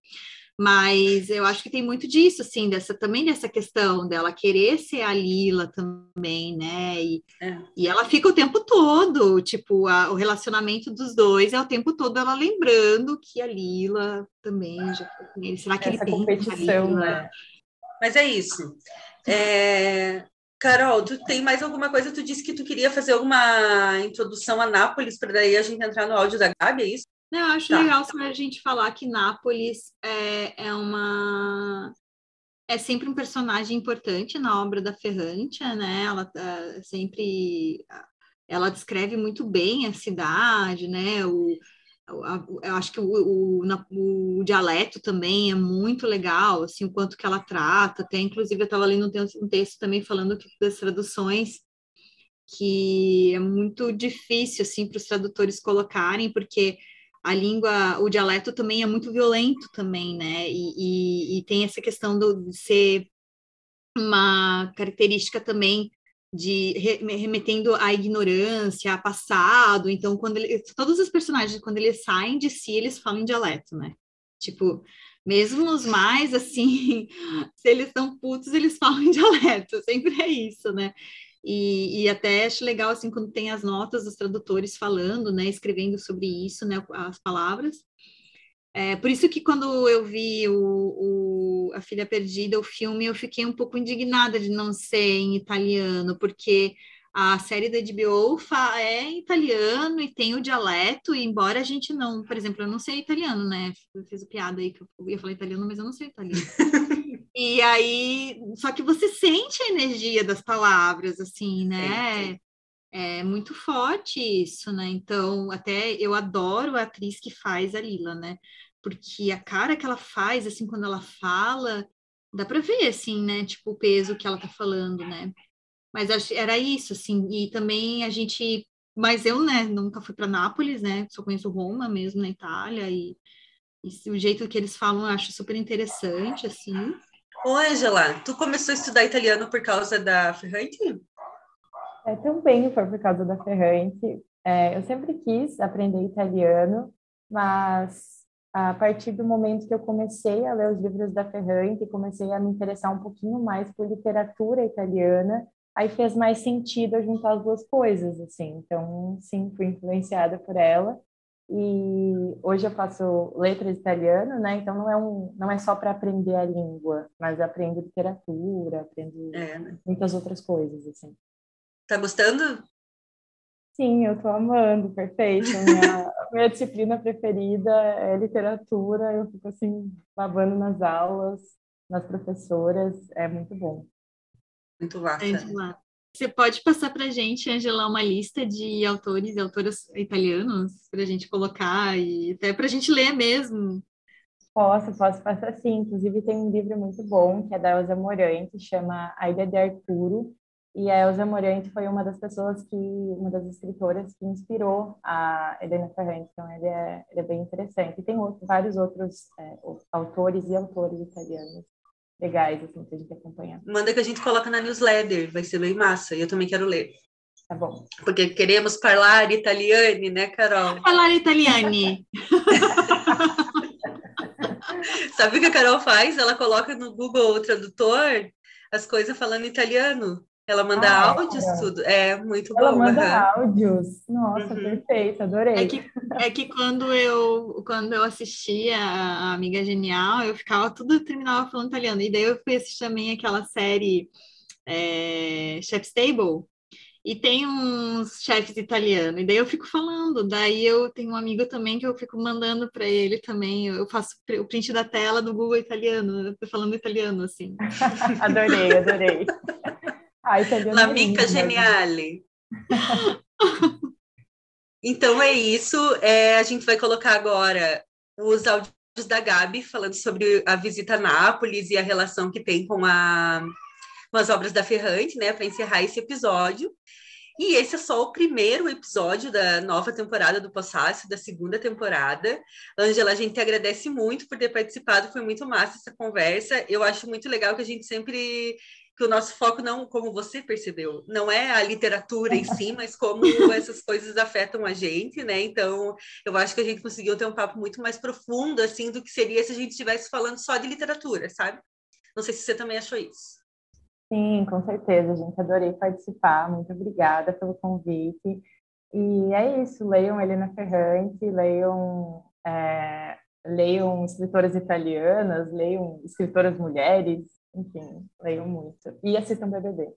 Mas eu acho que tem muito disso, assim, dessa também dessa questão dela querer ser a Lila também, né? E, é. e ela fica o tempo todo, tipo, a, o relacionamento dos dois é o tempo todo ela lembrando que a Lila também já foi com ele. Será que Essa ele competição, né? Mas é isso. É... Carol, tu tem mais alguma coisa? Tu disse que tu queria fazer alguma introdução a Nápoles para daí a gente entrar no áudio da Gabi, é isso? Não, eu acho tá. legal a gente falar que Nápoles é, é uma é sempre um personagem importante na obra da Ferrante, né? Ela tá sempre ela descreve muito bem a cidade, né? O, eu acho que o, o, o, dialeto também é muito legal, assim, o quanto que ela trata, até inclusive eu estava lendo um texto também falando que das traduções que é muito difícil, assim, para os tradutores colocarem, porque a língua, o dialeto também é muito violento também, né? E, e, e tem essa questão do, de ser uma característica também de remetendo à ignorância, a passado. Então, quando ele, todos os personagens, quando eles saem de si, eles falam em dialeto, né? Tipo, mesmo os mais assim, se eles estão putos, eles falam em dialeto, sempre é isso, né? E, e, até acho legal assim quando tem as notas dos tradutores falando, né, escrevendo sobre isso, né, as palavras. É, por isso que quando eu vi o, o, A Filha Perdida, o filme, eu fiquei um pouco indignada de não ser em italiano, porque a série da HBO é italiano e tem o dialeto, e embora a gente não, por exemplo, eu não sei italiano, né? Eu fiz piada aí que eu ia falar italiano, mas eu não sei italiano. E aí, só que você sente a energia das palavras, assim, né? É, é muito forte isso, né? Então, até eu adoro a atriz que faz a Lila, né? Porque a cara que ela faz, assim, quando ela fala, dá para ver, assim, né? Tipo, o peso que ela tá falando, né? Mas era isso, assim, e também a gente. Mas eu, né, nunca fui para Nápoles, né? Só conheço Roma mesmo, na Itália, e, e o jeito que eles falam eu acho super interessante, assim. Ô, Angela, tu começou a estudar italiano por causa da Ferrante? É, também foi por causa da Ferrante. É, eu sempre quis aprender italiano, mas a partir do momento que eu comecei a ler os livros da Ferrante, comecei a me interessar um pouquinho mais por literatura italiana, aí fez mais sentido juntar as duas coisas, assim. Então, sim, fui influenciada por ela. E hoje eu faço letras italiano, né? Então não é um, não é só para aprender a língua, mas aprendo literatura, aprendo é. Né? muitas outras coisas assim. Tá gostando? Sim, eu estou amando, perfeito. Minha, minha disciplina preferida é literatura, eu fico assim, babando nas aulas, nas professoras, é muito bom. Muito massa. Você pode passar para a gente, Angela, uma lista de autores e autoras italianos para a gente colocar e até para a gente ler mesmo? Posso, posso passar sim. Inclusive tem um livro muito bom que é da Elza Morante, chama A Ilha de Arturo. E a Elza Morante foi uma das pessoas que, uma das escritoras que inspirou a Helena Ferrante. Então ele é, ele é bem interessante. E tem outro, vários outros é, autores e autores italianos legais, assim, pra gente acompanhar. Manda que a gente coloca na newsletter, vai ser bem massa, e eu também quero ler. Tá bom. Porque queremos falar italiano, né, Carol? Falar italiano. Sabe o que a Carol faz? Ela coloca no Google Tradutor as coisas falando italiano. Ela manda ah, áudios, é. tudo. É muito Ela bom. Ela manda uhum. áudios. Nossa, uhum. perfeito, adorei. É que, é que quando eu quando eu assistia a Amiga Genial, eu ficava tudo terminava falando italiano. E daí eu fui assistir também aquela série é, Chef's Table. E tem uns chefes italianos, e daí eu fico falando. Daí eu tenho um amigo também que eu fico mandando para ele também. Eu faço o print da tela do Google italiano, falando italiano, assim. adorei, adorei. Ai, L'amica geniale. então é isso. É, a gente vai colocar agora os áudios da Gabi falando sobre a visita a Nápoles e a relação que tem com, a, com as obras da Ferrante, né? Para encerrar esse episódio. E esse é só o primeiro episódio da nova temporada do Possácio, da segunda temporada. Ângela, a gente agradece muito por ter participado, foi muito massa essa conversa. Eu acho muito legal que a gente sempre que o nosso foco não, como você percebeu, não é a literatura em si, mas como essas coisas afetam a gente, né? Então, eu acho que a gente conseguiu ter um papo muito mais profundo, assim, do que seria se a gente estivesse falando só de literatura, sabe? Não sei se você também achou isso. Sim, com certeza, gente. Adorei participar. Muito obrigada pelo convite. E é isso. Leiam Helena Ferrante, leiam, é, leiam escritoras italianas, leiam escritoras mulheres, enfim, leiam muito. E assistam BBB.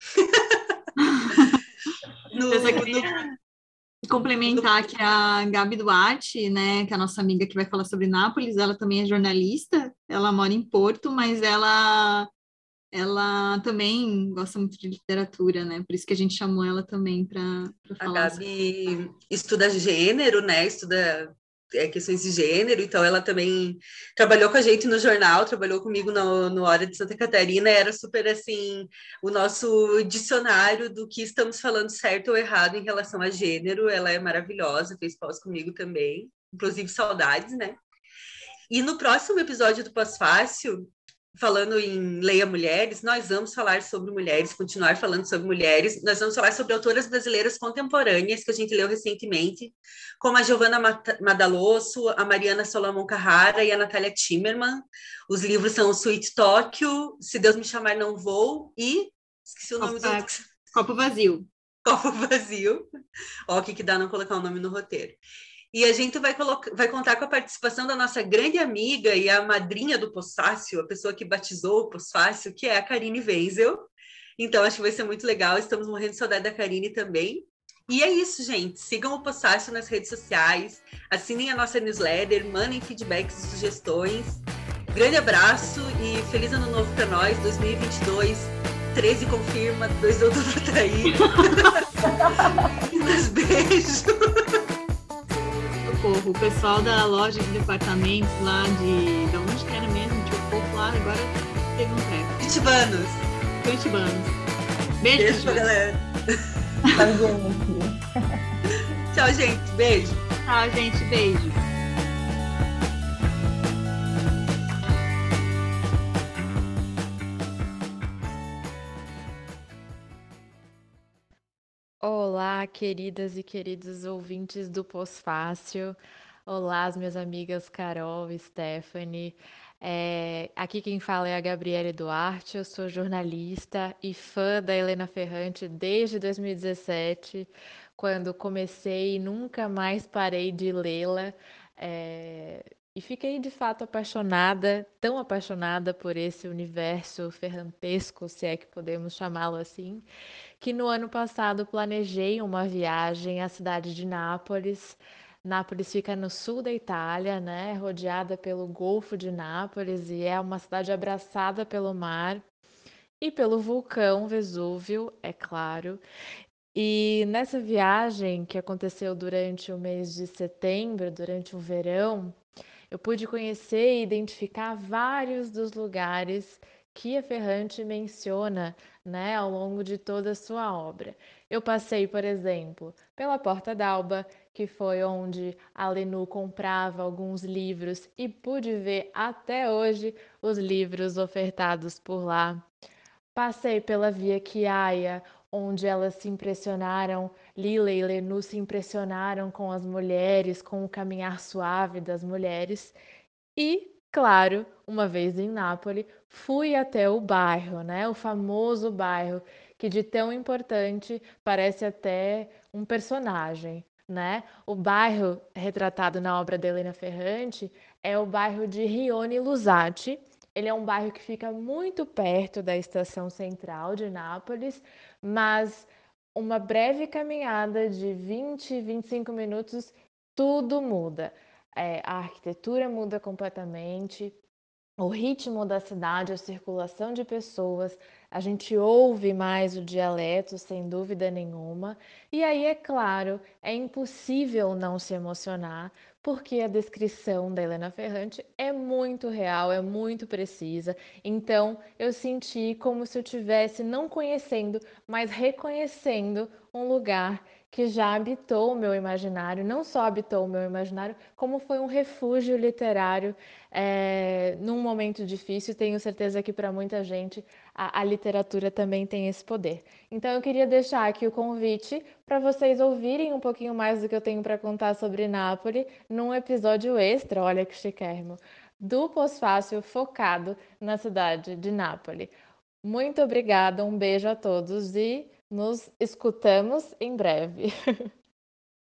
no, Eu só queria complementar que a Gabi Duarte, né, que é a nossa amiga que vai falar sobre Nápoles, ela também é jornalista, ela mora em Porto, mas ela ela também gosta muito de literatura, né? Por isso que a gente chamou ela também para falar. A Gabi sobre... estuda gênero, né? Estuda é, questões de gênero, então ela também trabalhou com a gente no jornal, trabalhou comigo no, no Hora de Santa Catarina, era super assim, o nosso dicionário do que estamos falando certo ou errado em relação a gênero, ela é maravilhosa, fez pós comigo também, inclusive saudades, né? E no próximo episódio do Pós-Fácil, falando em Leia Mulheres, nós vamos falar sobre mulheres, continuar falando sobre mulheres. Nós vamos falar sobre autoras brasileiras contemporâneas que a gente leu recentemente, como a Giovanna Madalosso, a Mariana Solomon Carrara e a Natália Timmerman. Os livros são Sweet Tóquio, Se Deus Me Chamar Não Vou e... Esqueci o nome Copo, do... Copo Vazio. Copo Vazio. Ó, o que, que dá não colocar o nome no roteiro. E a gente vai, vai contar com a participação da nossa grande amiga e a madrinha do Posfácio, a pessoa que batizou o Posfácio, que é a Karine Wenzel. Então, acho que vai ser muito legal. Estamos morrendo de saudade da Karine também. E é isso, gente. Sigam o Posfácio nas redes sociais, assinem a nossa newsletter, mandem feedbacks e sugestões. Grande abraço e feliz ano novo para nós, 2022. 13 confirma, 2 de outubro tá aí. Beijos socorro. O pessoal da loja de departamentos lá de. De onde que era mesmo? Um pouco lá, agora teve um treco. Curitibanos. Curitibanos. Beijo, Beijo pra galera. Tchau, gente. Beijo. Tchau, gente. Beijo. Olá, queridas e queridos ouvintes do Pós-Fácil. Olá, as minhas amigas Carol Stephanie. É, aqui quem fala é a Gabriele Duarte, eu sou jornalista e fã da Helena Ferrante desde 2017, quando comecei e nunca mais parei de lê-la. É, e fiquei de fato apaixonada, tão apaixonada por esse universo ferrantesco, se é que podemos chamá-lo assim, que no ano passado planejei uma viagem à cidade de Nápoles. Nápoles fica no sul da Itália, né, rodeada pelo Golfo de Nápoles e é uma cidade abraçada pelo mar e pelo vulcão Vesúvio, é claro. E nessa viagem que aconteceu durante o mês de setembro, durante o verão, eu pude conhecer e identificar vários dos lugares que a Ferrante menciona né, ao longo de toda a sua obra. Eu passei, por exemplo, pela Porta d'Alba, que foi onde a Lenu comprava alguns livros e pude ver até hoje os livros ofertados por lá. Passei pela Via Chiaia, onde elas se impressionaram, Lila e Lenu se impressionaram com as mulheres, com o caminhar suave das mulheres. E, claro, uma vez em Nápoles, fui até o bairro, né? O famoso bairro que de tão importante parece até um personagem, né? O bairro retratado na obra de Helena Ferrante é o bairro de Rione Lusati. Ele é um bairro que fica muito perto da estação central de Nápoles, mas uma breve caminhada de 20, 25 minutos, tudo muda. É, a arquitetura muda completamente, o ritmo da cidade, a circulação de pessoas, a gente ouve mais o dialeto, sem dúvida nenhuma. E aí, é claro, é impossível não se emocionar, porque a descrição da Helena Ferrante é muito real, é muito precisa. Então, eu senti como se eu tivesse não conhecendo, mas reconhecendo um lugar que já habitou o meu imaginário, não só habitou o meu imaginário, como foi um refúgio literário é, num momento difícil. Tenho certeza que para muita gente a, a, literatura também tem esse poder. Então eu queria deixar aqui o convite para vocês ouvirem um pouquinho mais do que eu tenho para contar sobre Nápoles num episódio extra, olha que chiquérrimo, do Pós-Fácil focado na cidade de Nápoles. Muito obrigada, um beijo a todos e nos escutamos em breve.